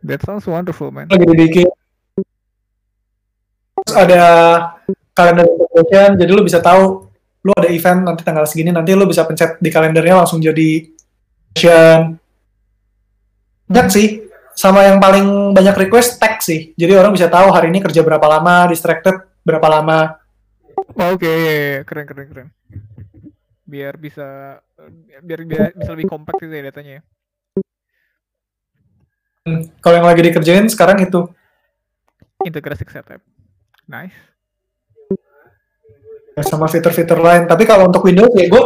That sounds wonderful, man. lagi dibikin terus ada calendar integration jadi lu bisa tahu lu ada event nanti tanggal segini nanti lu bisa pencet di kalendernya langsung jadi session banyak sih sama yang paling banyak request tag sih jadi orang bisa tahu hari ini kerja berapa lama distracted berapa lama Oh, Oke, keren keren keren. Biar bisa biar, biar bisa lebih kompak gitu ya datanya ya. Hmm, kalau yang lagi dikerjain sekarang itu Integrasi setup. Nice. ya, sama fitur-fitur lain tapi kalau untuk Windows ya gue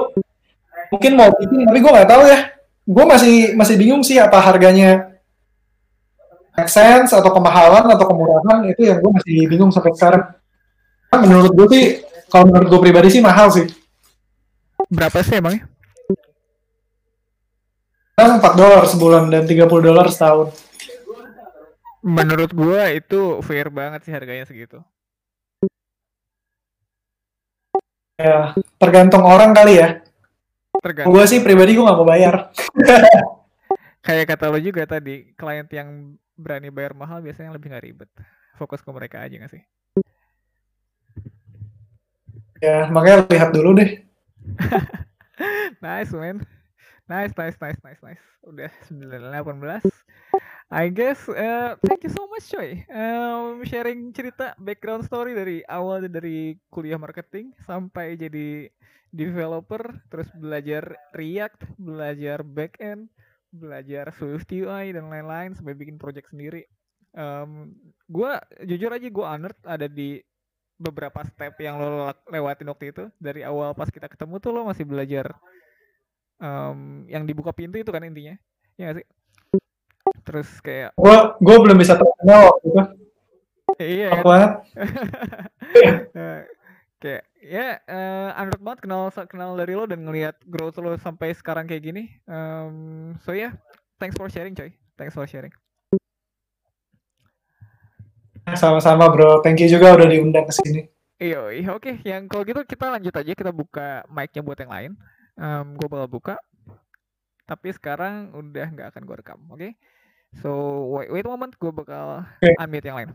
mungkin mau bikin tapi gue nggak tahu ya gue masih masih bingung sih apa harganya make sense atau kemahalan atau kemurahan itu yang gue masih bingung sampai sekarang Nah, menurut gue sih kalau menurut gue pribadi sih mahal sih Berapa sih emangnya? Sekarang 4 dolar sebulan dan 30 dolar setahun Menurut gua itu fair banget sih harganya segitu. ya tergantung orang kali ya Tergantung. gue sih pribadi gue nggak mau bayar Kayak kata lo juga tadi, klien yang berani bayar mahal biasanya lebih nggak ribet. Fokus ke mereka aja nggak sih? ya makanya lihat dulu deh nice man. Nice, nice, nice, nice, nice. Udah 918. I guess uh, thank you so much coy. Um, sharing cerita background story dari awal dari kuliah marketing sampai jadi developer, terus belajar React, belajar backend, belajar Swift UI dan lain-lain sampai bikin project sendiri. Um, gua jujur aja gue honored ada di beberapa step yang lo lewatin waktu itu. Dari awal pas kita ketemu tuh lo masih belajar em, yang dibuka pintu itu kan intinya. Ya nggak sih? Terus kayak gue gue belum bisa terkenal waktu itu. Iya kan? Eh, kayak ya eh honored banget kenal kenal dari lo dan ngelihat growth lo sampai sekarang kayak gini Em, so ya yeah, thanks for sharing coy thanks for sharing sama-sama bro thank you juga udah diundang ke sini Iya, oke. Yang kalau gitu kita lanjut aja, kita buka mic-nya buat yang lain. Em, gue bakal buka. Tapi sekarang udah nggak akan gue rekam, oke? So wait, wait a moment, gue bakal unmute yang lain.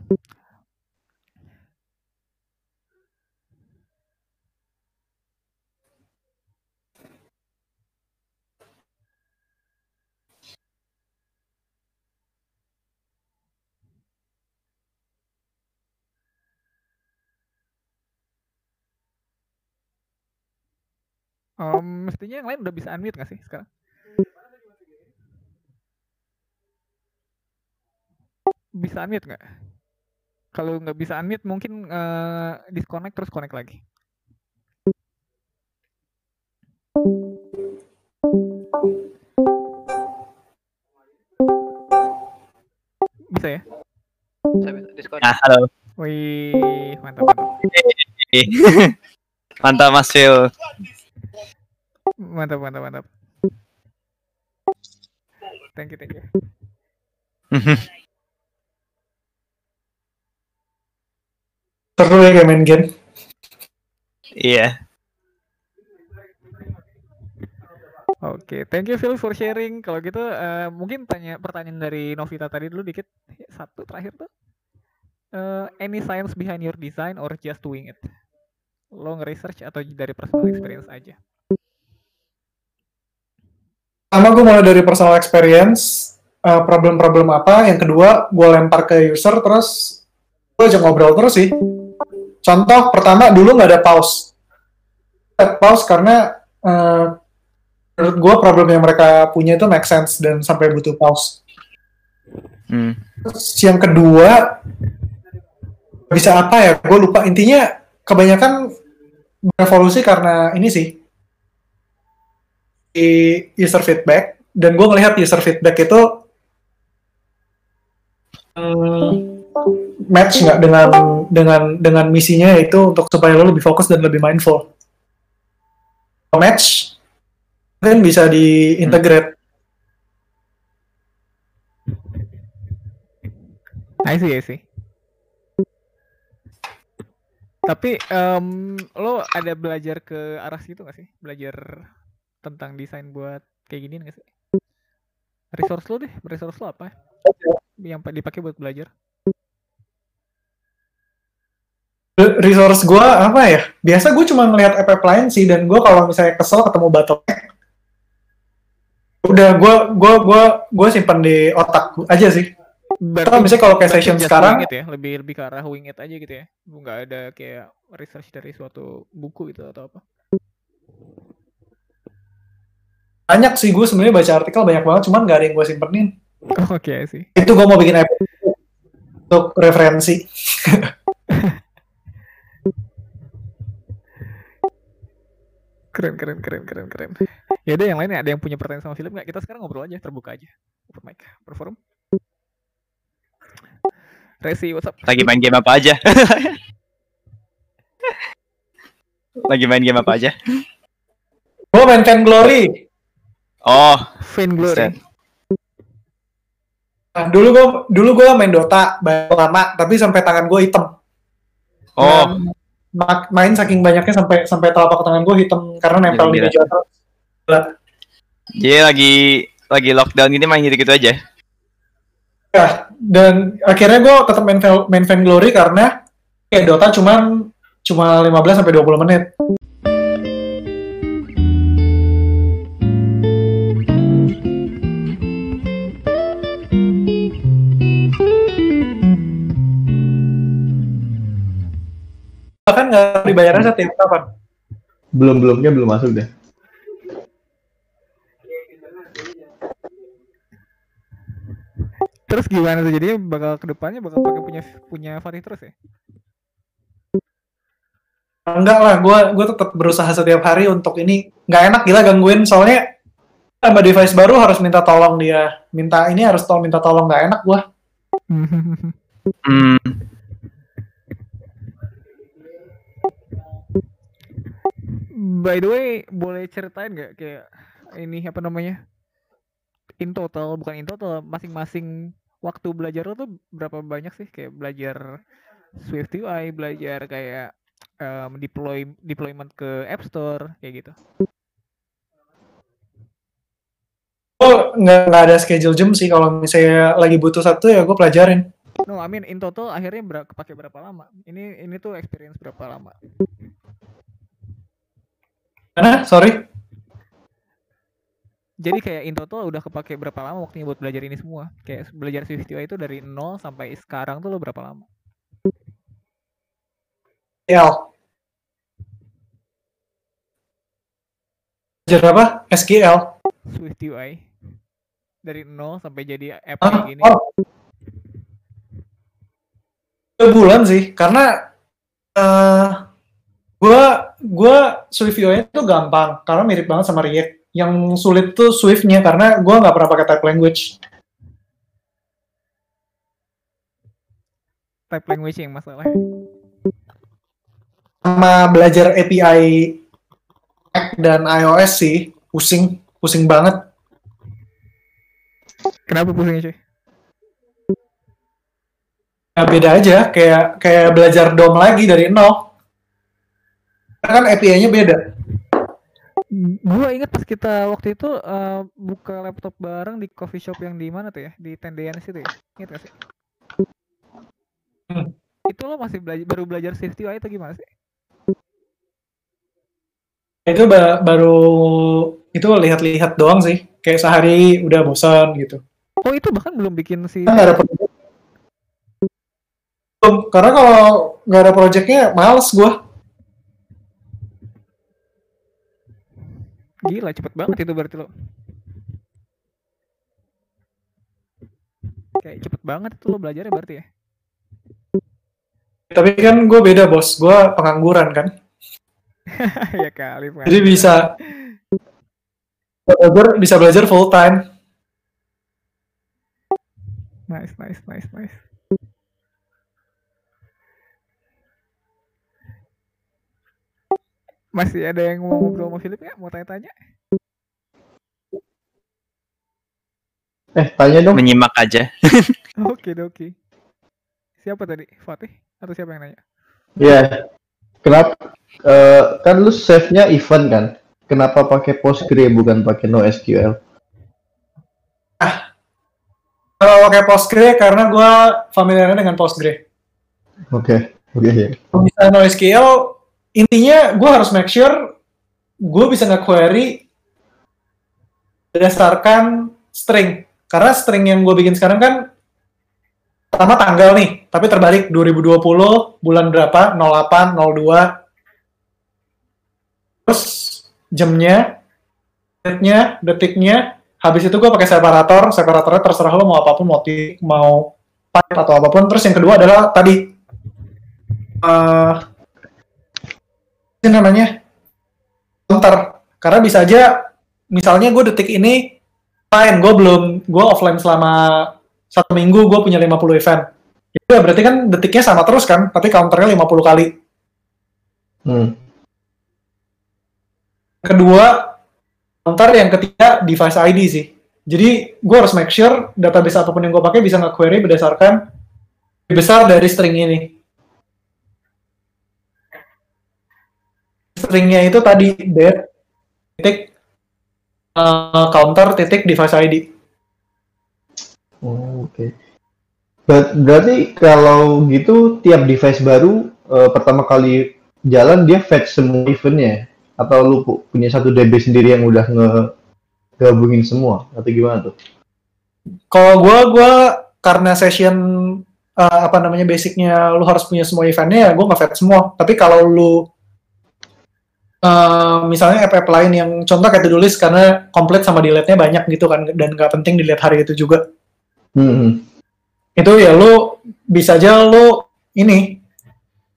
Em, mestinya yang lain udah bisa unmute nggak sih sekarang? Bisa unmute nggak? Kalau nggak bisa unmute mungkin eh, disconnect terus connect lagi. Bisa ya? Nah, halo. Wih, mantap mantap. Mantap Mas Phil. Mantap, mantap, mantap. Thank you, thank you. seru ya kayak main game Iya. Oke, thank you Phil for sharing. Kalau gitu eh, mungkin tanya pertanyaan dari Novita tadi dulu dikit. Satu terakhir tuh. Eh, any science behind your design or just doing it? Lo nge-research atau dari personal experience aja? Pertama gue mulai dari personal experience uh, problem-problem apa. Yang kedua gue lempar ke user terus gue aja ngobrol terus sih. Contoh pertama dulu nggak ada pause. Nggak pause karena uh, menurut gue problem yang mereka punya itu make sense dan sampai butuh pause. Hmm. Terus yang kedua bisa apa ya? Gue lupa. Intinya kebanyakan berevolusi karena ini sih user feedback dan gue ngelihat user feedback itu hmm, match nggak dengan dengan dengan misinya yaitu untuk supaya lo lebih fokus dan lebih mindful match mungkin bisa diintegrate I see, I see. Tapi em, lo ada belajar ke arah situ gak sih? Belajar tentang desain buat kayak gini gak sih? Resource lo deh, resource lo apa? Yang pa- dipakai buat belajar? resource gue apa ya? Biasa gue cuma ngelihat app lain sih dan gue kalau misalnya kesel ketemu bottleneck, udah gue gue gue gue simpan di otak aja sih. Atau misalnya kalau kayak berarti session sekarang, ya, lebih lebih ke arah wing it aja gitu ya. Nggak ada kayak research dari suatu buku itu atau apa. Banyak sih gue sebenarnya baca artikel banyak banget, cuman gak ada yang gue simpenin. Oke sih. Itu gue mau bikin app untuk referensi. Keren keren keren keren keren. Ya udah yang lainnya ada yang punya pertanyaan sama Philip nggak? Kita sekarang ngobrol aja, terbuka aja. Open mic, perform. Resi, what's up? Lagi main game apa aja? Lagi main game apa aja? Gue main Glory. Oh, Vain Glory. set. Nah, dulu gue dulu gue main Dota banyak lama, tapi sampai tangan gue hitam. Oh, Dan ma- main saking banyaknya sampai sampai telapak tangan gue hitam karena nempel di meja terus. jadi lagi lagi lockdown ini main gitu-gitu aja. Ya, dan akhirnya gue tetap main main Fan Glory karena kayak Dota cuman cuma 15 sampai 20 menit. Bahkan nggak dibayarnya setiap kapan. belum belumnya belum masuk deh Terus gimana tuh jadinya bakal ke depannya bakal pakai punya punya Fatih terus ya? Enggak lah, gue gue tetap berusaha setiap hari untuk ini. Nggak enak gila gangguin, soalnya tambah device baru harus minta tolong dia. Minta ini harus tolong minta tolong nggak enak gue. Hmm, By the way, boleh ceritain nggak kayak ini apa namanya? In total, bukan in total, masing-masing waktu belajar lo tuh berapa banyak sih? Kayak belajar Swift UI, belajar kayak em, deploy deployment ke App Store kayak gitu. Gue nggak nggak ada schedule jam sih kalau misalnya lagi butuh satu ya gue pelajarin. No, I mean in total akhirnya ber kepake berapa lama? Ini ini tuh experience berapa lama? Mana? Sorry. Jadi kayak in total udah kepake berapa lama waktunya buat belajar ini semua? Kayak belajar Swift UI itu dari nol sampai sekarang tuh lo berapa lama? L. Belajar apa? SQL. Swift UI dari nol sampai jadi app Ah, kayak gini. oh. Bulan sih, karena eh gua gua Swift UI itu gampang karena mirip banget sama React. Yang sulit tuh Swift-nya karena gua nggak pernah pakai type language. Type language yang masalah. Sama belajar API Mac dan iOS sih pusing, pusing banget. Kenapa pusingnya cuy? Ya, beda aja, kayak kayak belajar DOM lagi dari nol. Karena kan API-nya beda. Gua ingat pas kita waktu itu eh, buka laptop bareng di coffee shop yang di mana tuh ya? Di tendean situ ya? Ingat gak sih? Hmm. Itu lo masih belajar baru belajar Swift UI atau gimana sih? itu ba- baru itu lihat-lihat doang sih kayak sehari udah bosan gitu Oh itu bahkan belum bikin si kan nggak ada Belum, karena kalau nggak ada projectnya males gua gila cepet banget itu berarti lo. Kayak cepet banget itu lo belajarnya berarti ya? tapi kan gue beda bos gua pengangguran kan ya kali jadi bisa belajar bisa belajar full time Nice, nice, nice, nice. Masih ada yang mau ngobrol sama Philip ya? Mau tanya-tanya? eh tanya dong menyimak aja. Oke, oke. Siapa tadi? Fatih? Atau siapa yang nanya? ya kenapa eh, kan lu save nya event kan kenapa pakai Postgre bukan pakai NoSQL kalau pakai Postgre karena gua familiarnya dengan Postgre oke Oke ya. Kalau bisa NoSQL, intinya gue harus make sure gue bisa nge-query berdasarkan string. Karena string yang gue bikin sekarang kan pertama tanggal nih, tapi terbalik. 2020 bulan berapa? 08 02 terus jamnya detiknya detiknya habis itu gue pakai separator. Separatornya terserah lo mau apa pun mau mau pipe atau apa pun. Terus yang kedua adalah tadi apa sih namanya? Counter karena bisa aja misalnya gue detik ini fine gue belum gue offline selama satu minggu gue punya 50 event. Itu ya berarti kan detiknya sama terus kan tapi counternya 50 kali. Hmm. kedua counter yang ketiga device ID sih. Jadi gue harus make sure database apa pun yang gue pakai bisa nge-query berdasarkan lebih besar dari string ini stringnya itu tadi date titik eh, counter titik device ID Oh, Oke. Ber- Berarti kalau gitu tiap device baru eh, pertama kali jalan dia fetch semua eventnya? Atau lu pu- punya satu DB sendiri yang udah nge gabungin semua? Atau gimana tuh? kalau gue gue karena session eh, apa namanya basicnya lu harus punya semua eventnya ya gue nggak fetch semua. Tapi kalau lu eh, misalnya app-app lain yang contoh kayak to-do list karena komplit sama delete-nya banyak gitu kan dan nggak penting dilihat hari itu juga Hmm. itu ya lu bisa aja lu ini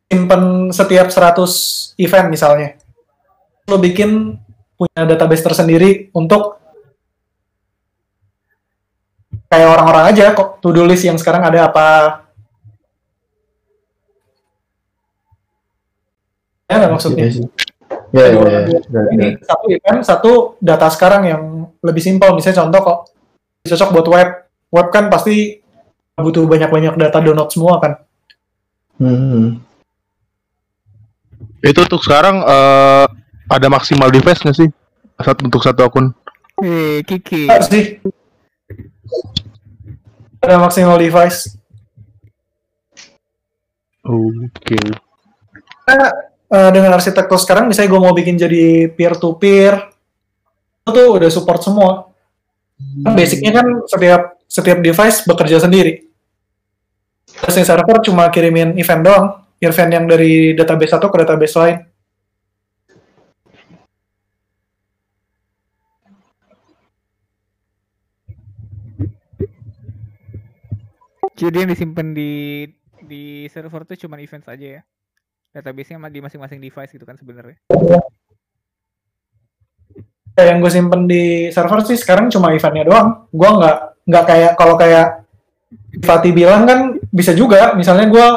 simpen setiap 100 event misalnya lu bikin punya database tersendiri untuk kayak orang-orang aja kok to do list yang sekarang ada apa ya maksudnya Iya sih. Ya, ya, ya. Ya, ini ya. satu event satu data sekarang yang lebih simpel misalnya contoh kok cocok buat web web kan pasti butuh banyak-banyak data download semua kan Hmm. Itu untuk sekarang eh, ada maksimal device nggak sih? Satu untuk satu akun. Eh, Kiki. Sih ada maksimal device Oke. Karena eh, dengan arsitektur sekarang misalnya gue mau bikin jadi peer to peer itu tuh udah support semua. Kan basicnya kan setiap setiap device bekerja sendiri. Terus yang server cuma kirimin event doang event yang dari database satu ke database lain. Jadi yang disimpan di di server tuh cuma event saja ya. Database-nya di masing-masing device gitu kan sebenarnya. Kayak yang gue simpen di server sih sekarang cuma eventnya doang. Gue nggak nggak kayak kalau kayak Fatih bilang kan bisa juga. Misalnya gue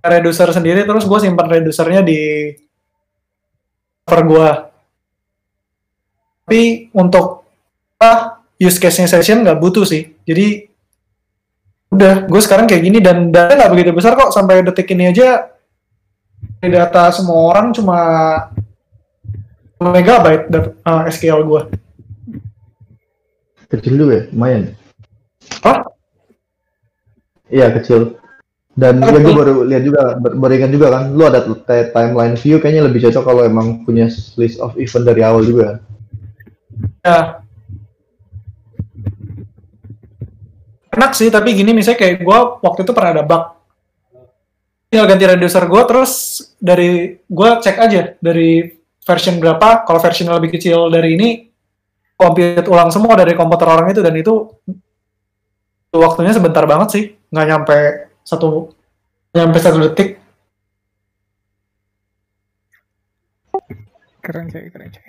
reducer sendiri terus gue simpan reducernya di server gue tapi untuk ah, use case-nya session nggak butuh sih. Jadi udah gue sekarang kayak gini dan data nggak begitu besar kok. Sampai detik ini aja dari data semua orang cuma megabyte uh, SQL gue Kecil juga ya, lumayan. Hah? Iya kecil. Dan Oh, ya gue baru lihat juga, ber- baru ingat juga kan, lu ada timeline view kayaknya lebih cocok kalau emang punya list of event dari awal juga. ya enak sih tapi gini misalnya kayak gue waktu itu pernah ada bug tinggal ganti reducer gue terus dari gue cek aja dari version berapa kalau version lebih kecil dari ini compute ulang semua dari komputer orang itu dan itu waktunya sebentar banget sih nggak nyampe satu nyampe satu detik Keren coy, keren coy.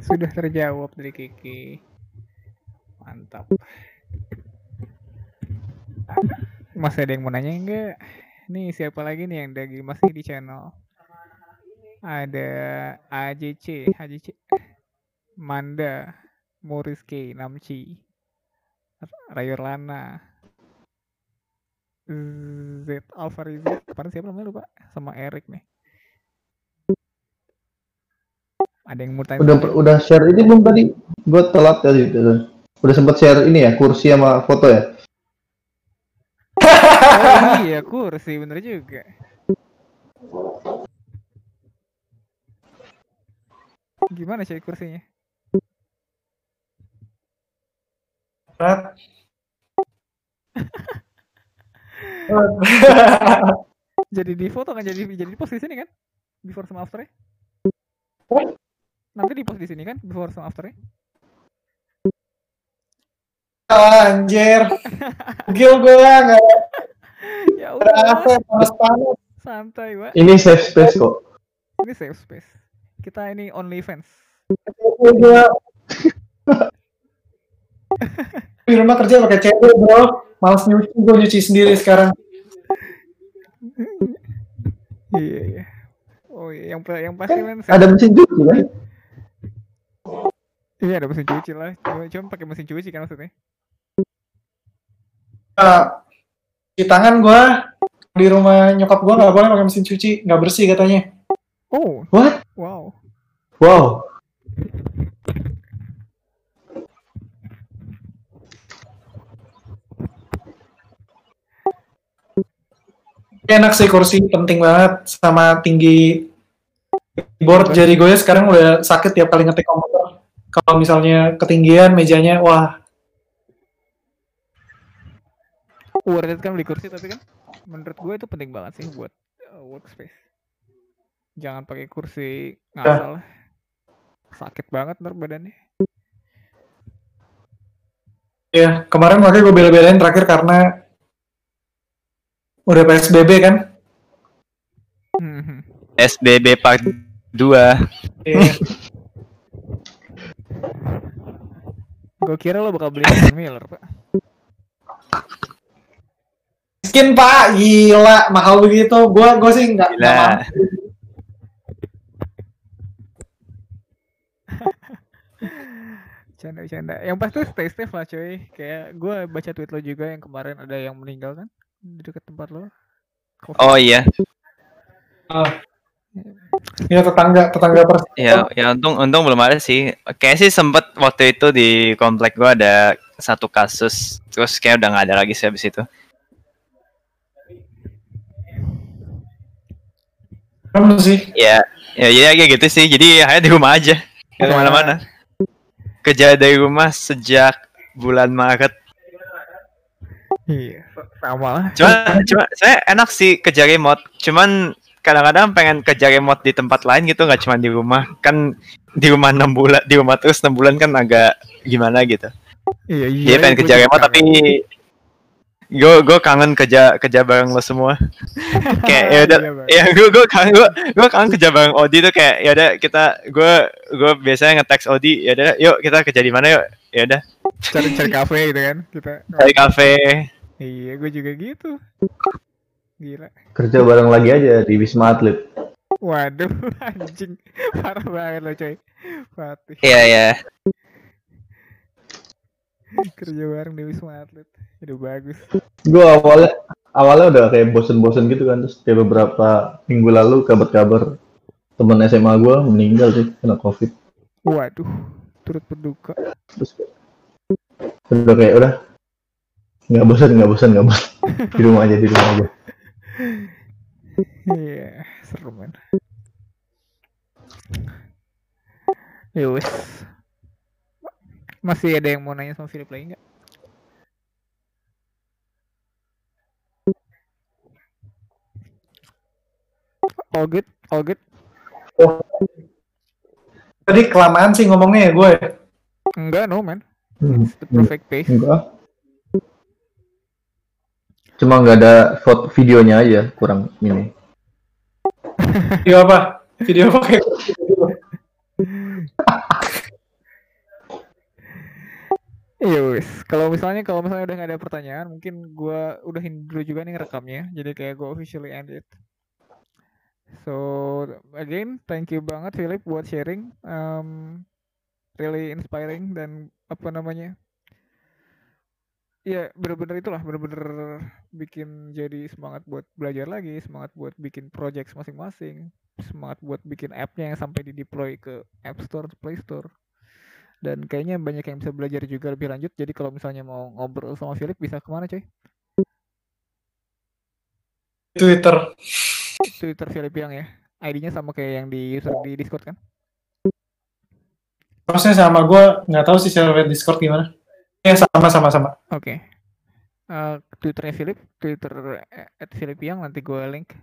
Sudah terjawab dari Kiki. Mantap. Masih ada yang mau nanya enggak? Nih siapa lagi nih yang lagi masih di channel? Ada AJC, AJC, Manda, Moriske, Namci, Lana, Z Alpha Rizal, kemarin siapa namanya lupa? Sama Eric nih. Ada yang mau tanya? Udah udah share ini belum tadi? Gue telat tadi. Udah udah sempat share ini ya kursi sama foto ya. Oh iya, kursi bener juga. Gimana sih kursinya? Berat. Jadi di foto kan jadi jadi di post di sini kan? Before sama after Oh. Nanti di post di sini kan before sama after Anjir. Gil gue nggak Ya AC udah, panas-panas. santai, Pak. Ini safe space kok. Ini safe space. Kita ini only fans. Di rumah kerja pakai cebol bro. Males nyuci, gue nyuci sendiri sekarang. Iya, iya. Oh iya, yang yang pasti kan Ada mesin cuci kan? Iya ada mesin cuci lah. Cuma, cuma pakai mesin cuci kan maksudnya. Nah, di tangan gue di rumah nyokap gue nggak boleh pakai mesin cuci, nggak bersih katanya. Oh, What? wow. Wow. Enak sih kursi, penting banget sama tinggi keyboard. Jari gue sekarang udah sakit tiap kali ngetik komputer. Kalau misalnya ketinggian mejanya, wah Worth it kan beli kursi tapi kan menurut gue itu penting banget sih buat uh, workspace. Jangan pakai kursi ngasal. Sakit banget ntar badannya. ya kemarin makanya gue bela-belain terakhir karena udah PSBB kan. Hmm. SBB part 2. Iya. Gue kira lo bakal beli Herman Miller, Pak. Miskin pak, gila mahal begitu. Gue gue sih nggak mampu. Canda, canda. Yang pasti stay safe lah, coy. Kayak gue baca tweet lo juga yang kemarin ada yang meninggal kan di dekat tempat lo. Covid. Oh iya. Ya tetangga tetangga persis. Ya, ya untung untung belum ada sih. Kayak sih sempet waktu itu di komplek gua ada satu kasus, terus kayak udah nggak ada lagi sih habis itu. Serem sih. Ya, ya ya kayak gitu sih. Jadi hanya di rumah aja, nggak Ya. ke mana-mana. Kerja dari rumah sejak bulan Maret. Iya, sama lah. Cuma, cuma saya enak sih kerja remote. Cuman kadang-kadang pengen kerja remote di tempat lain gitu, nggak cuma di rumah. Kan di rumah enam bulan, di rumah terus enam bulan kan agak gimana gitu. Iya, iya. Dia pengen gua kerja remote tapi gue gue kangen kerja kerja bareng lo semua. kayak ya udah Bang. ya gue gue kangen gue gue kangen kerja bareng Odi tuh kayak ya udah kita gue gue biasanya nge-text Odi ya udah yuk kita kerja di mana yuk ya udah cari cari kafe gitu kan kita. cari kafe Iya, gue juga gitu. Gila. Kerja bareng lagi aja di Wisma Atlet. Waduh, anjing. Parah banget lo, coy. Fatih. iya ya Kerja bareng di Wisma Atlet. Udah bagus. Gue awalnya awalnya udah kayak bosen-bosen gitu kan terus kayak beberapa minggu lalu kabar-kabar temen SMA gue meninggal sih kena covid Waduh, turut berduka. terus kayak, udah kayak udah nggak bosan nggak bosan nggak bosan di rumah aja di rumah aja Iya, seru men. Ya wes. Masih ada yang mau nanya sama Philip lagi nggak? All good, all good. Tadi kelamaan sih ngomongnya ya gue. Enggak, no man. Hmm, It's the perfect pace. enggak cuma nggak ada foto videonya aja kurang ini Video apa? Video apa kayak. Iya wes. Kalau misalnya kalau misalnya udah nggak ada pertanyaan, mungkin gua udahin dulu juga nih rekamnya. Jadi kayak gua officially end it. So again, thank you banget Philip buat sharing. Um, really inspiring dan apa namanya? Ya bener-bener itulah bener-bener bikin jadi semangat buat belajar lagi, semangat buat bikin project masing-masing, semangat buat bikin app-nya yang sampai di deploy ke App Store, Play Store dan kayaknya banyak yang bisa belajar juga lebih lanjut. Jadi kalau misalnya mau ngobrol sama Philip bisa ke mana coy? Twitter. Twitter Philip yang ya. ID-nya sama kayak yang di user di Discord kan? Terusnya sama gue nggak tahu sih lihat Discord gimana. Ya sama sama sama. Oke. Eh, Twitternya Philip, Twitter eh, at Philip yang nanti gue link.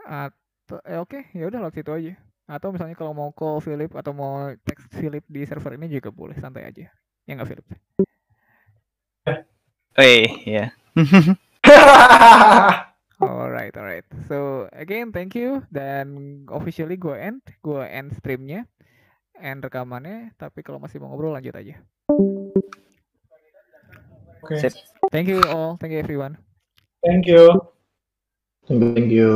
Atau eh, oke, ya udah lewat situ aja. Atau misalnya kalau mau call Philip atau mau text Philip di server ini juga boleh, santai aja. Ya nggak Philip? Eh, ya. Alright, alright. So again, thank you. Dan officially gue end, gue end streamnya, end rekamannya. Tapi kalau masih mau ngobrol lanjut aja. Oke. Sip. Thank you all, thank you everyone. Thank you. Thank you.